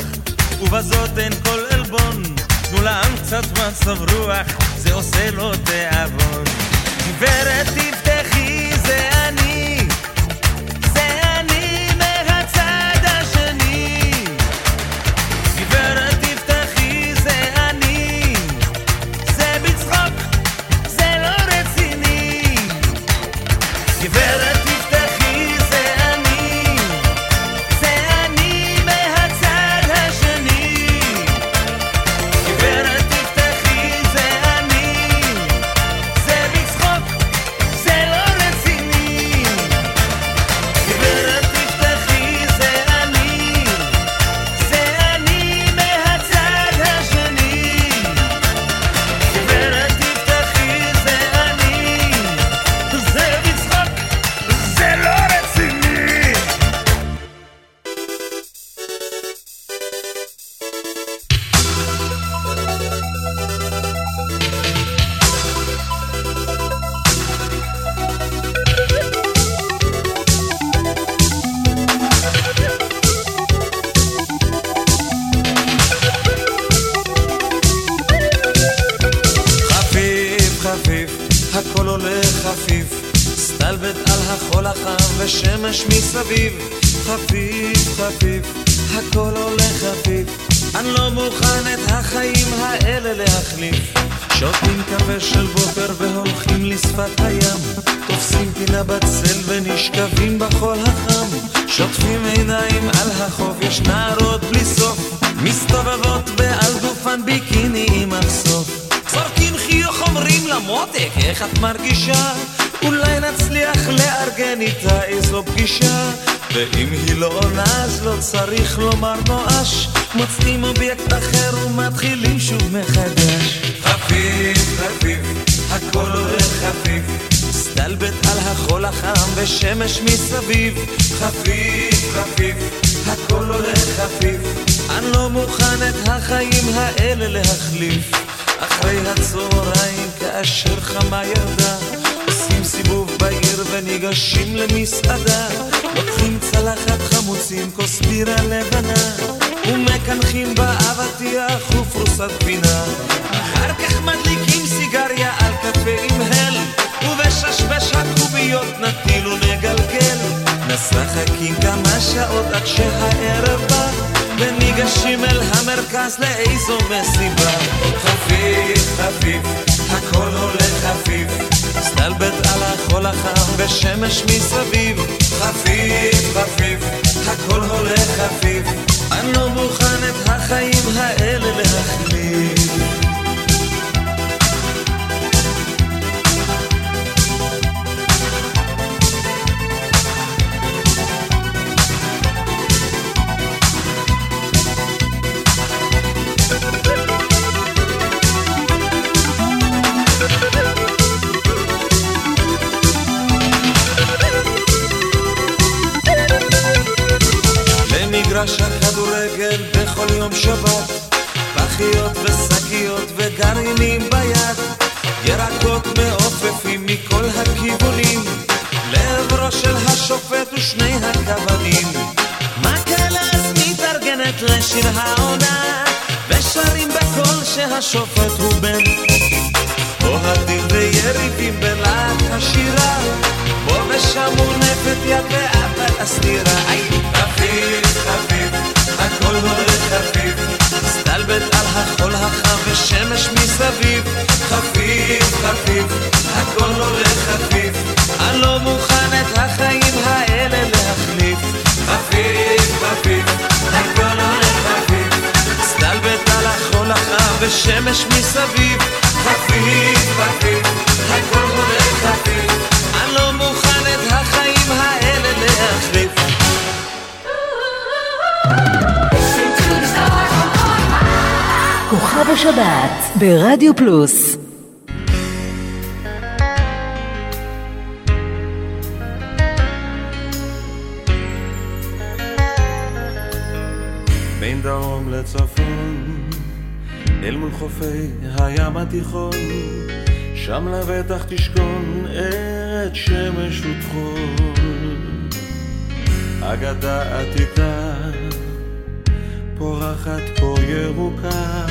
ובזאת אין כל עלבון, תנו לעם קצת מצב רוח, זה עושה לו תיאבון. גברת תפתחי פינה בצל ונשכבים בחול החם, שוטפים עיניים על החוף, יש נערות בלי סוף, מסתובבות בעל גופן ביקיני עם מחשוף. זורקים חיוך אומרים למותק, איך את מרגישה? אולי נצליח לארגן איתה איזו פגישה. ואם היא לא עונה אז לא צריך לומר נואש. מוצאים אובייקט אחר ומתחילים שוב מחדש. חפיף חפיף הכל הולך חפיף סטלבט על החול החם ושמש מסביב. חפיף חפיף הכל הולך חפיף. אני לא מוכן את החיים האלה להחליף. אחרי הצהריים כאשר חמה ירדה עושים סיבוב בעיר וניגשים למסעדה. לוקחים צלחת חמוצים, כוס בירה לבנה ומקנחים באבטיח ופרוסת גבינה אחר כך מדליקים סיגריה על קפה עם הל ובששבש הקוביות נטיל ונגלגל משחקים כמה שעות עד שהערב בא וניגשים אל המרכז לאיזו מסיבה. חפיף חפיף הכל הולך חפיף. סטלבט על החול החם ושמש מסביב. חפיף חפיף הכל הולך חפיף. אני לא מוכן את החיים האלה להחליף למגרש הכדורגל בכל יום שבת פחיות ושקיות וגרעינים ביד. ירקות מעופפים מכל הכיוונים. לעברו של השופט ושני הכוונים מקהלה אז מתארגנת לשיר העונה? ושרים בקול שהשופט הוא בן. אוהדים ויריבים בלהט השירה. פה ושם מונפת יד ואפל הסתירה חפיף חפיף הכל הולך חפיף סטלבט על החול החם ושמש מסביב. חפיף חפיף הכל הולך חפיף אני לא מוכן את החיים האלה להחליף. חפיף חפיף הכל הולך חפיף סטלבט על החול החם ושמש מסביב. חפיף חפיף הכל הולך חפיף אני לא מוכן את החיים האלה להחליף כוכב השבת ברדיו פלוס בין דרום לצפון, אל מול חופי הים התיכון, שם לבטח תשכון ארץ שמש וטחול. אגדה עתיקה, פורחת פה ירוקה,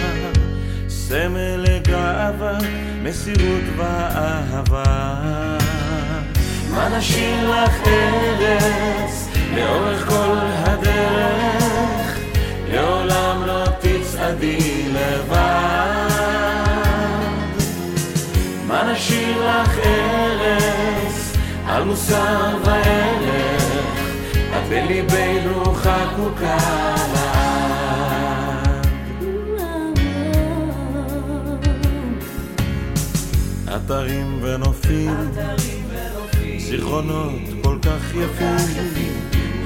סמל לגאווה, מסירות ואהבה. מה נשאיר לך ארץ לאורך כל הדרך, לעולם לא תצעדי לבד. מה נשאיר לך ארץ על מוסר וערך, את בליבנו חקוקה לעד. אתרים ונופים, זיכרונות כל כך יפים,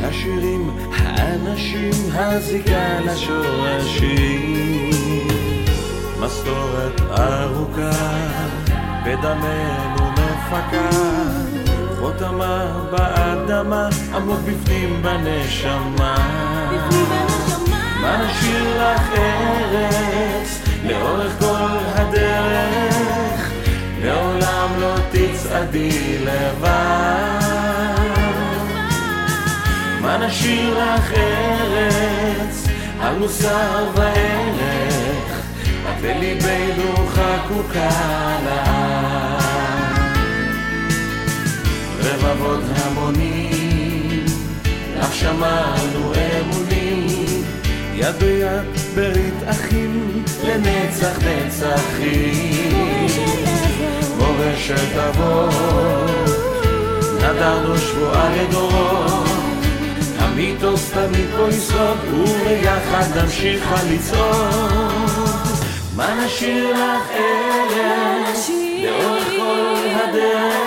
השירים, האנשים, הזיקה לשורשים. מסורת ארוכה, בדמנו מפקה, חותמה באדמה, עמוק בפנים בנשמה. מה נשאיר לך ארץ לאורך כל הדרך, לעולם לא תצעדי לבד. מה נשאיר לך ארץ, על מוסר וערך, את לליבנו חקוקה לעם. רבבות המונים, אך שמענו אמונים, יד ביד ברית אחים לנצח נצחים. מורשת אבות, נדרנו שבועה לדורות, המיתוס תמיד פה יסוד, וביחד נמשיך לצעוד. מה נשאיר לך ארץ, לאורך כל הדרך,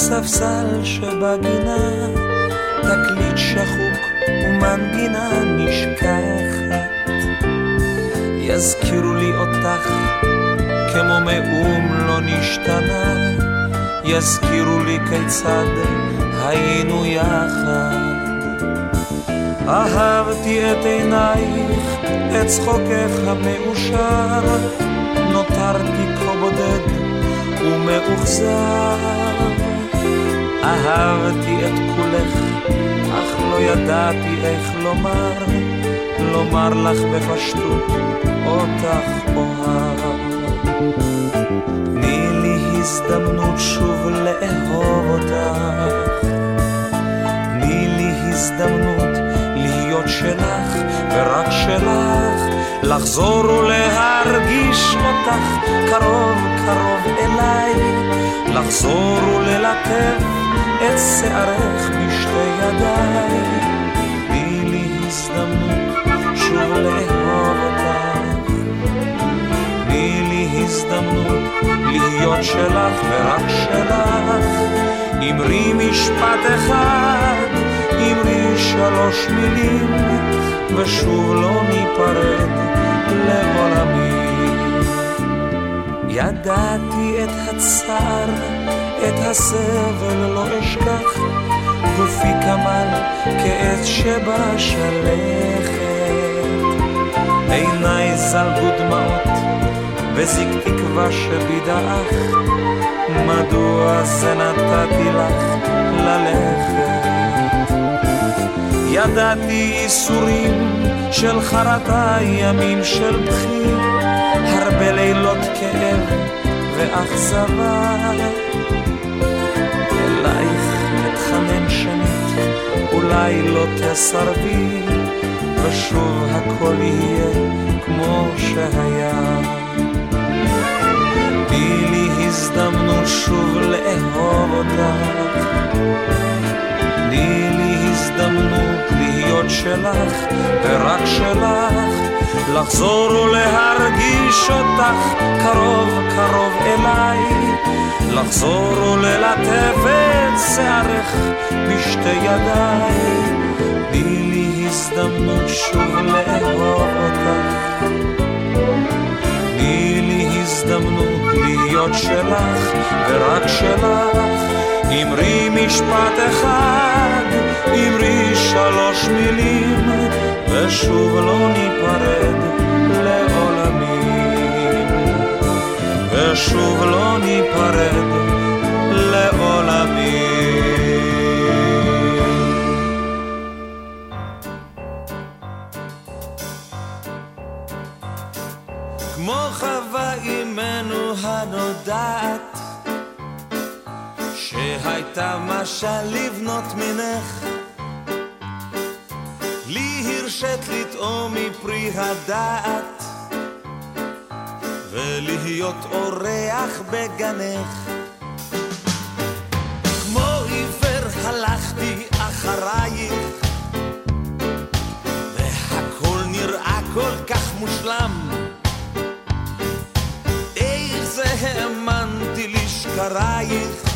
והספסל שבגינה, תקליט שחוק ומנגינה נשכחת. יזכירו לי אותך כמו מאום לא נשתנה, יזכירו לי כיצד היינו יחד. אהבתי את עינייך, את צחוקך המאושר, נותרתי כה בודד ומאוכזב. אהבתי את כולך, אך לא ידעתי איך לומר, לומר לך בפשטות, אותך אוהב. תני לי הזדמנות שוב לאהוב אותך. תני לי הזדמנות להיות שלך ורק שלך, לחזור ולהרגיש אותך קרוב קרוב אליי, לחזור וללטף את שערך בשתי ידיי. תני לי הזדמנות שוב לאהוב אותך. תני לי הזדמנות להיות שלך ורק שלך. אמרי משפט אחד, אמרי שלוש מילים, ושוב לא ניפרד לעולמי. ידעתי את הצער, את הסבל לא אשכח, גופי כמל כעץ שבשלכת. עיניי זלגו דמעות, וזיק תקווה שבידעך, מדוע זה נתתי לך ללכת? ידעתי ייסורים של חרטה, ימים של בכי, הרבה לילות כאב ואכזבה. אולי לא תסרבי, ושוב הכל יהיה כמו שהיה. תני לי הזדמנות שוב לאהוב אותך. תני לי הזדמנות להיות שלך ורק שלך, לחזור ולהרגיש אותך קרוב קרוב אליי, לחזור וללטף את שערך בשתי ידיי. תני לי הזדמנות שוב לאהוב אותך. תני לי הזדמנות להיות שלך ורק שלך. אמרי משפט אחד, אמרי שלוש מילים, ושוב לא ניפרד ושוב לא ניפרד לעולמים. כמו חווה אימנו הנודעת שהייתה משל לבנות מנך לי הרשית לטעום מפרי הדעת ולהיות אורח בגנך. כמו עיוור הלכתי אחרייך, והכל נראה כל כך מושלם. איך זה האמנתי לשקרייך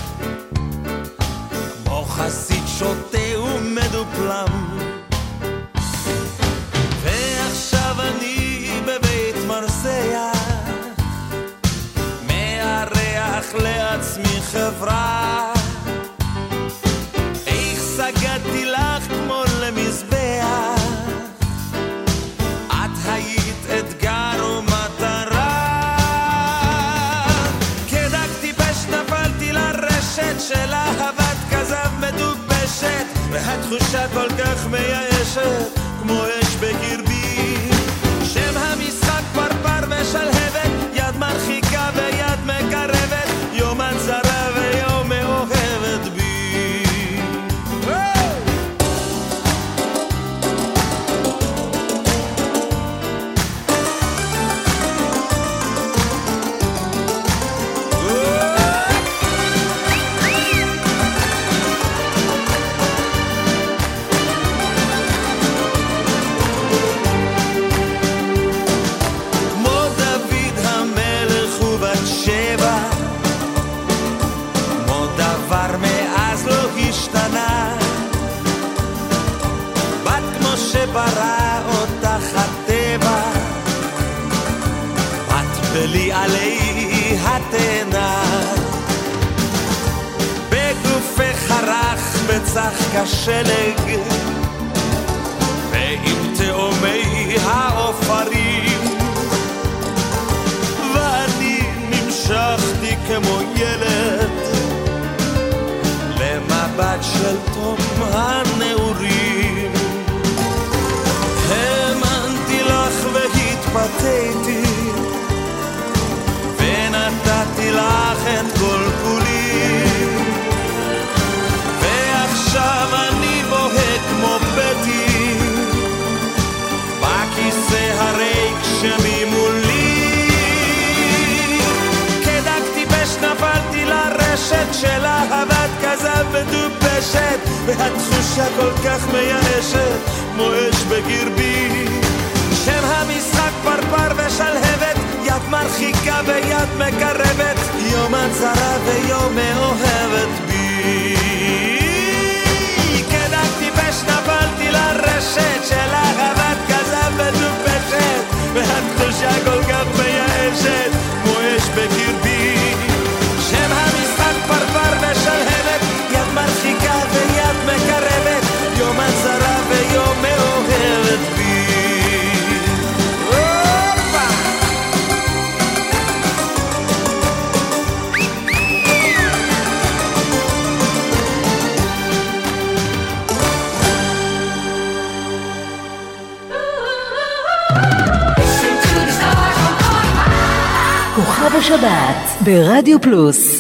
Plus.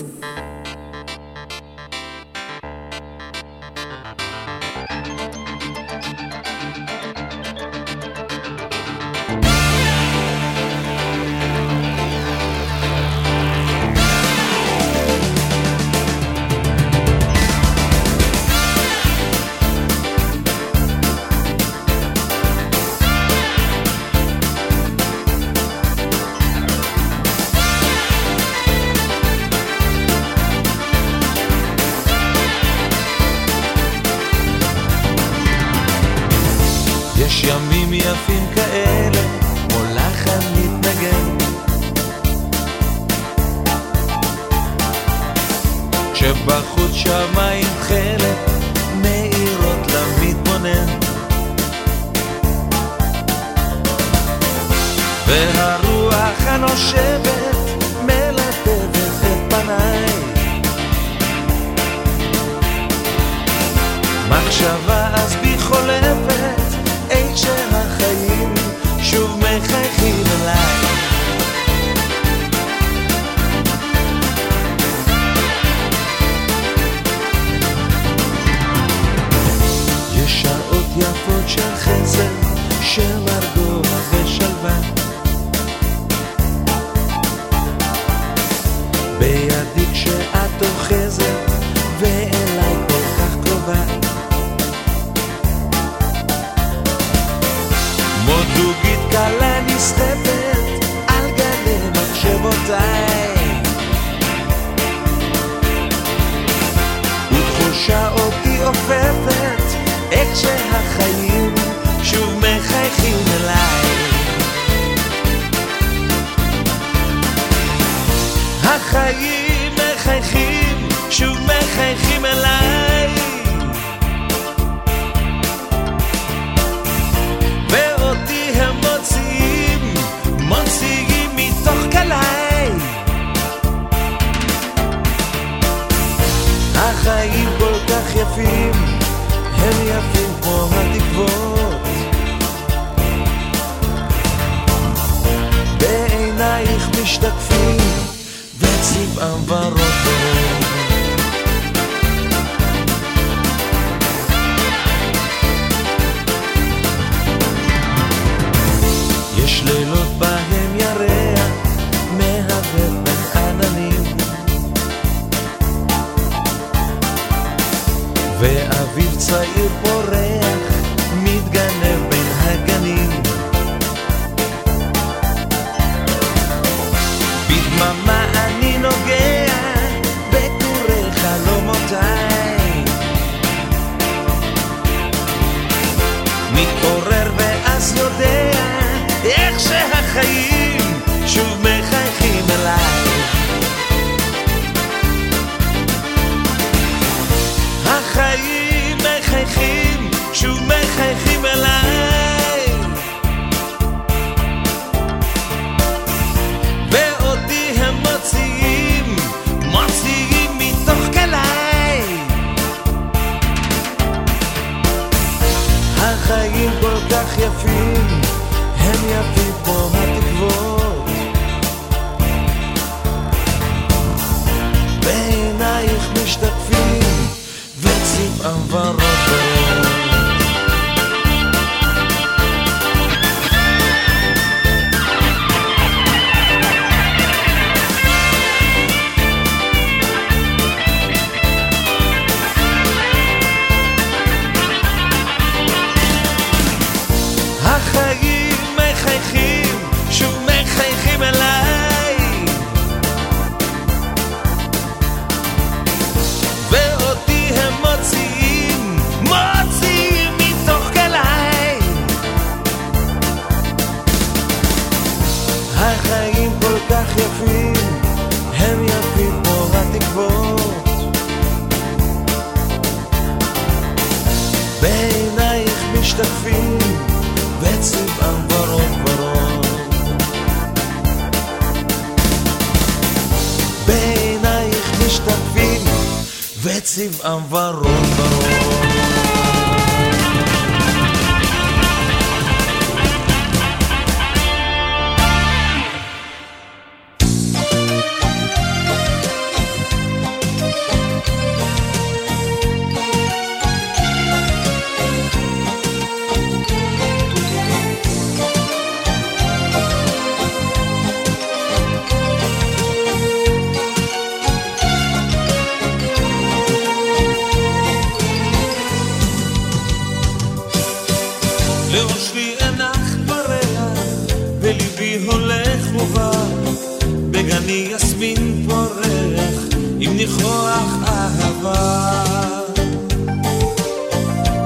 אני יסמין פורח עם ניחוח אהבה.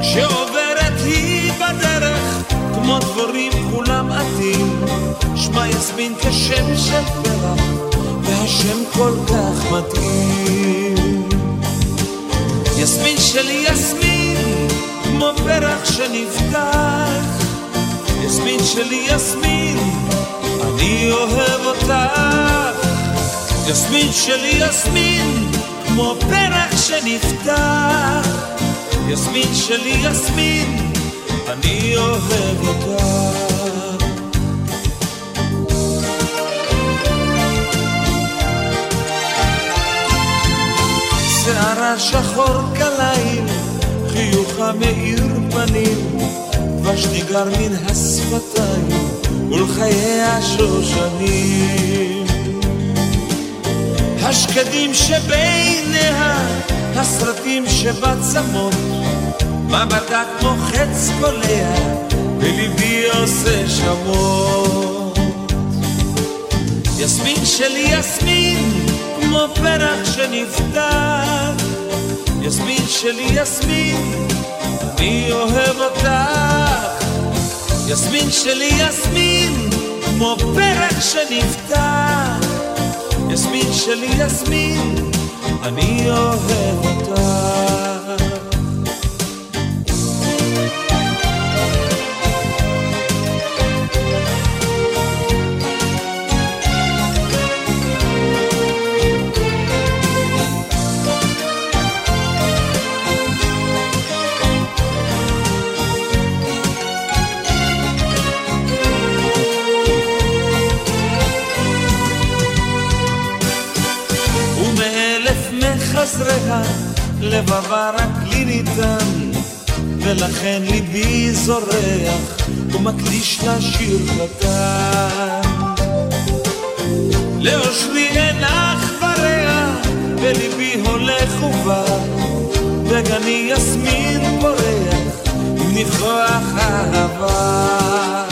כשעוברת היא בדרך, כמו דבורים כולם עטים, שמע יסמין כשם של פרח, והשם כל כך מתאים. יסמין שלי יסמין, כמו פרח שנפתח, יסמין שלי יסמין, אני אוהב אותך. יסמין שלי יסמין, כמו פרח שנפתח. יסמין שלי יסמין, אני אוהב אותך. שערה שחור כליל, חיוכה מאיר פנים, דבש ניגר מן השפתיים ולחייה שושנים. השקדים שביניה, הסרטים שבצמות, מבטה כמו חץ קולע, וליבי עושה שמות. יסמין שלי יסמין, כמו פרח שנפתח, יסמין שלי יסמין, אני אוהב אותך. יסמין שלי יסמין, כמו פרח שנפתח. יסמין שלי יסמין, אני אוהב אותך. חסריה, לבבה רק לי ניתן, ולכן ליבי זורח, ומקדיש לה שיר קטן. לאושרי אין אח ורע, וליבי הולך ובא, וגני יסמין פורח, עם ניחוח אהבה.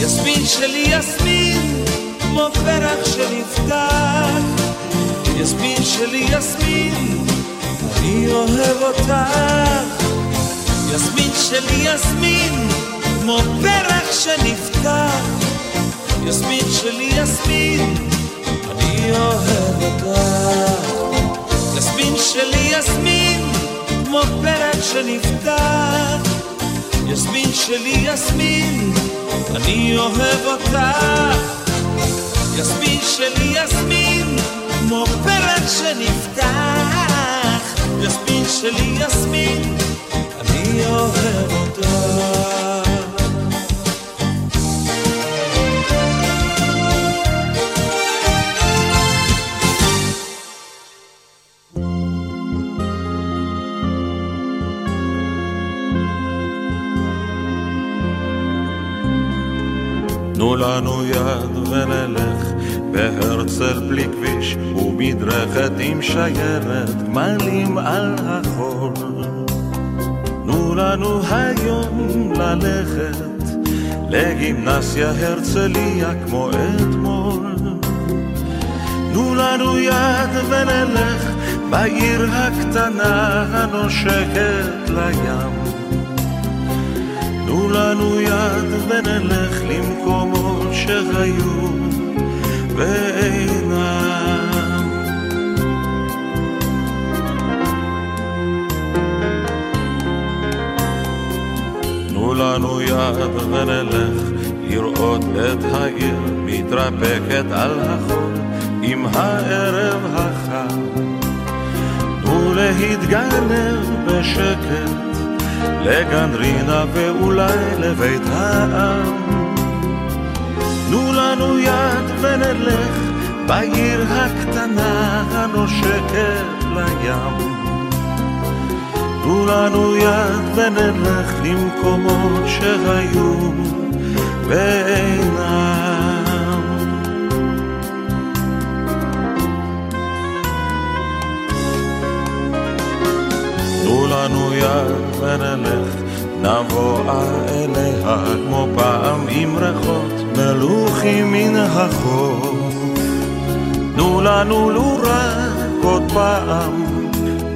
יסמין שלי יסמין, כמו פרח שנפתח, יסמין שלי יסמין, אני אוהב אותך. יסמין שלי יסמין, כמו פרח שנפתח. יסמין שלי יסמין, אני אוהב אותך. יסמין שלי יסמין, כמו פרח שנפתח. יסמין שלי יסמין, אני אוהב אותך. יסמין שלי יסמין, כמו פרח שנפתח, יסמין שלי יסמין, אני אוהב אותך. תנו לנו יד ונלך בהרצל בלי כביש ומדרכת עם שיירת גמלים על החול. תנו לנו היום ללכת לגימנסיה הרצליה כמו אתמול. תנו לנו יד ונלך בעיר הקטנה הנושקת לים. תנו לנו יד ונלך למקומות שהיו ואינם. תנו לנו יד ונלך לראות את העיר מתרפקת על החול עם הערב החם. תנו להתגנב בשקט לגנרינה ואולי לבית העם. תנו לנו יד ונלך בעיר הקטנה הנושקת לים. תנו לנו יד ונלך למקומות שהיו ואינם. תנו לנו יד ונלך, נבואה אליה כמו פעם עם ריחות מלוכים מן החוף. תנו לנו לו רק עוד פעם,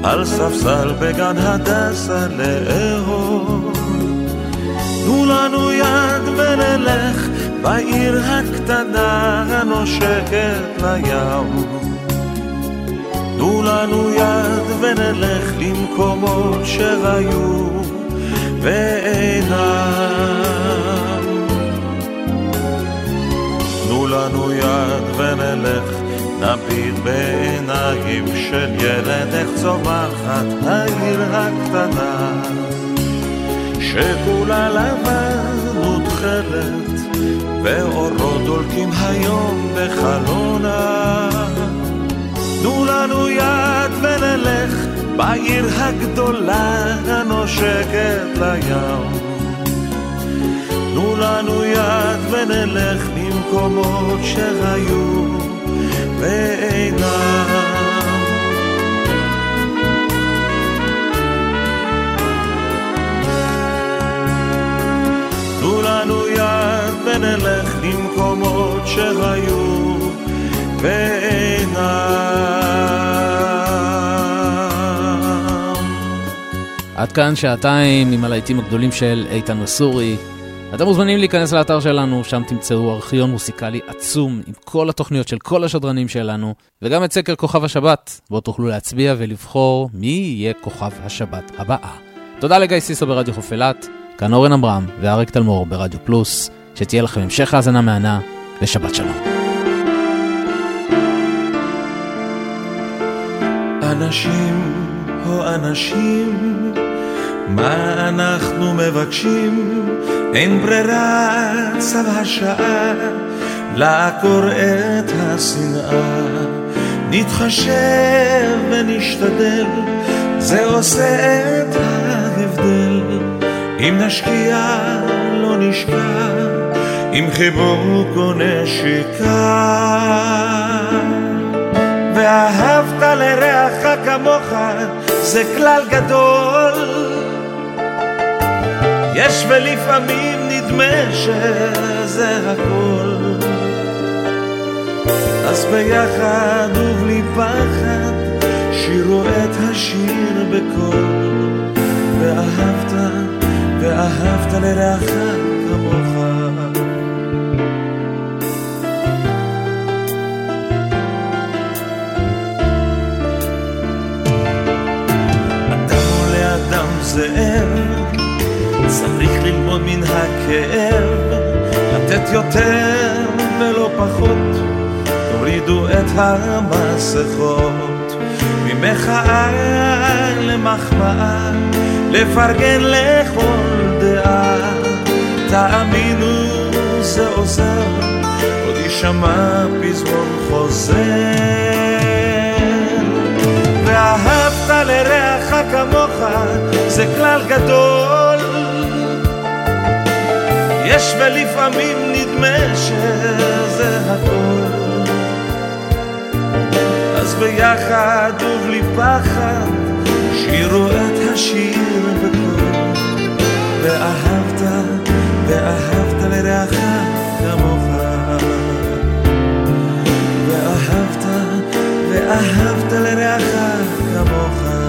על ספסל בגן הדסה לאהוב. תנו לנו יד ונלך בעיר הקטנה הנושקת לים. לנו יד ונלך למקומות שהיו ואינם. תנו לנו יד ונלך, נביט בעיניים של ילד איך צומחת העיר הקטנה, שכולה לבן ותכלת, ואורות דולקים היום בחלונה. תנו לנו יד ונלך בעיר הגדולה הנושקת לים. תנו לנו יד ונלך למקומות שהיו ואינם. תנו לנו יד ונלך למקומות מקומות שהיו ואינם. עד כאן שעתיים עם הלהיטים הגדולים של איתן מסורי. אתם מוזמנים להיכנס לאתר שלנו, שם תמצאו ארכיון מוסיקלי עצום עם כל התוכניות של כל השדרנים שלנו, וגם את סקר כוכב השבת, בו תוכלו להצביע ולבחור מי יהיה כוכב השבת הבאה. תודה לגיא סיסו ברדיו חוף אילת, כאן אורן עמרם ואריק תלמור ברדיו פלוס, שתהיה לכם המשך האזנה מהנה, ושבת שלום. אנשים, או אנשים, מה אנחנו מבקשים? אין ברירה, צו השעה, לעקור את השנאה. נתחשב ונשתדל, זה עושה את ההבדל. אם נשקיע, לא נשקע, עם חיבוק או נשיקה. ואהבת לרעך כמוך, זה כלל גדול. יש ולפעמים נדמה שזה הכל. אז ביחד ובלי פחד, שירו את השיר בקול. ואהבת, ואהבת לרעך כמוך. זאב, צריך ללמוד מן הכאב, לתת יותר ולא פחות, תורידו את המסכות, ממחאה למחמאה, לפרגן לכל דעה, תאמינו זה עוזר, עוד יישמע פזמון חוזר. ואהבת לרעך כמוך, זה כלל גדול. יש ולפעמים נדמה שזה הכל. אז ביחד ובלי פחד, שירו את השיר בקול. ואהבת, ואהבת לרעך כמוך. ואהבת, ואהבת לרעך כמוך.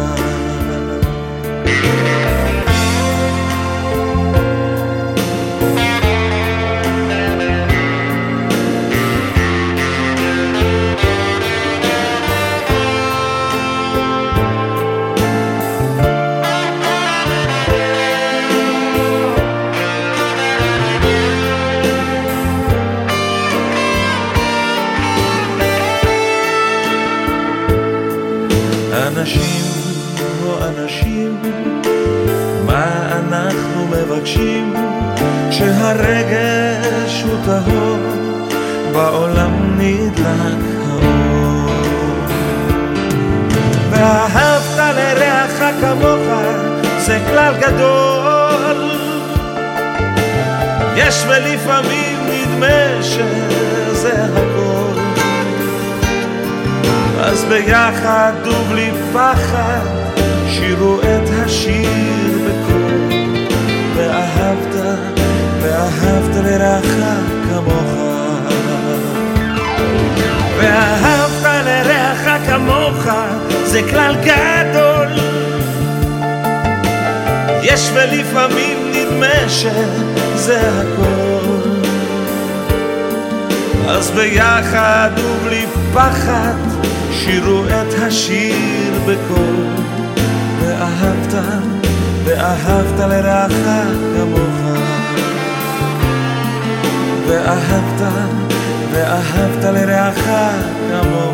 שהרגש הוא טהור, בעולם נדלק האור. ואהבת לרעך כמוך, זה כלל גדול. יש ולפעמים נדמה שזה הכל. אז ביחד ובלי פחד, שירו את השיר לרעך כמוך. ואהבת לרעך כמוך, זה כלל גדול. יש ולפעמים נדמה שזה הכל. אז ביחד ובלי פחד, שירו את השיר בקול. ואהבת, ואהבת לרעך כמוך. ואהבת, ואהבת לרעך כמוך.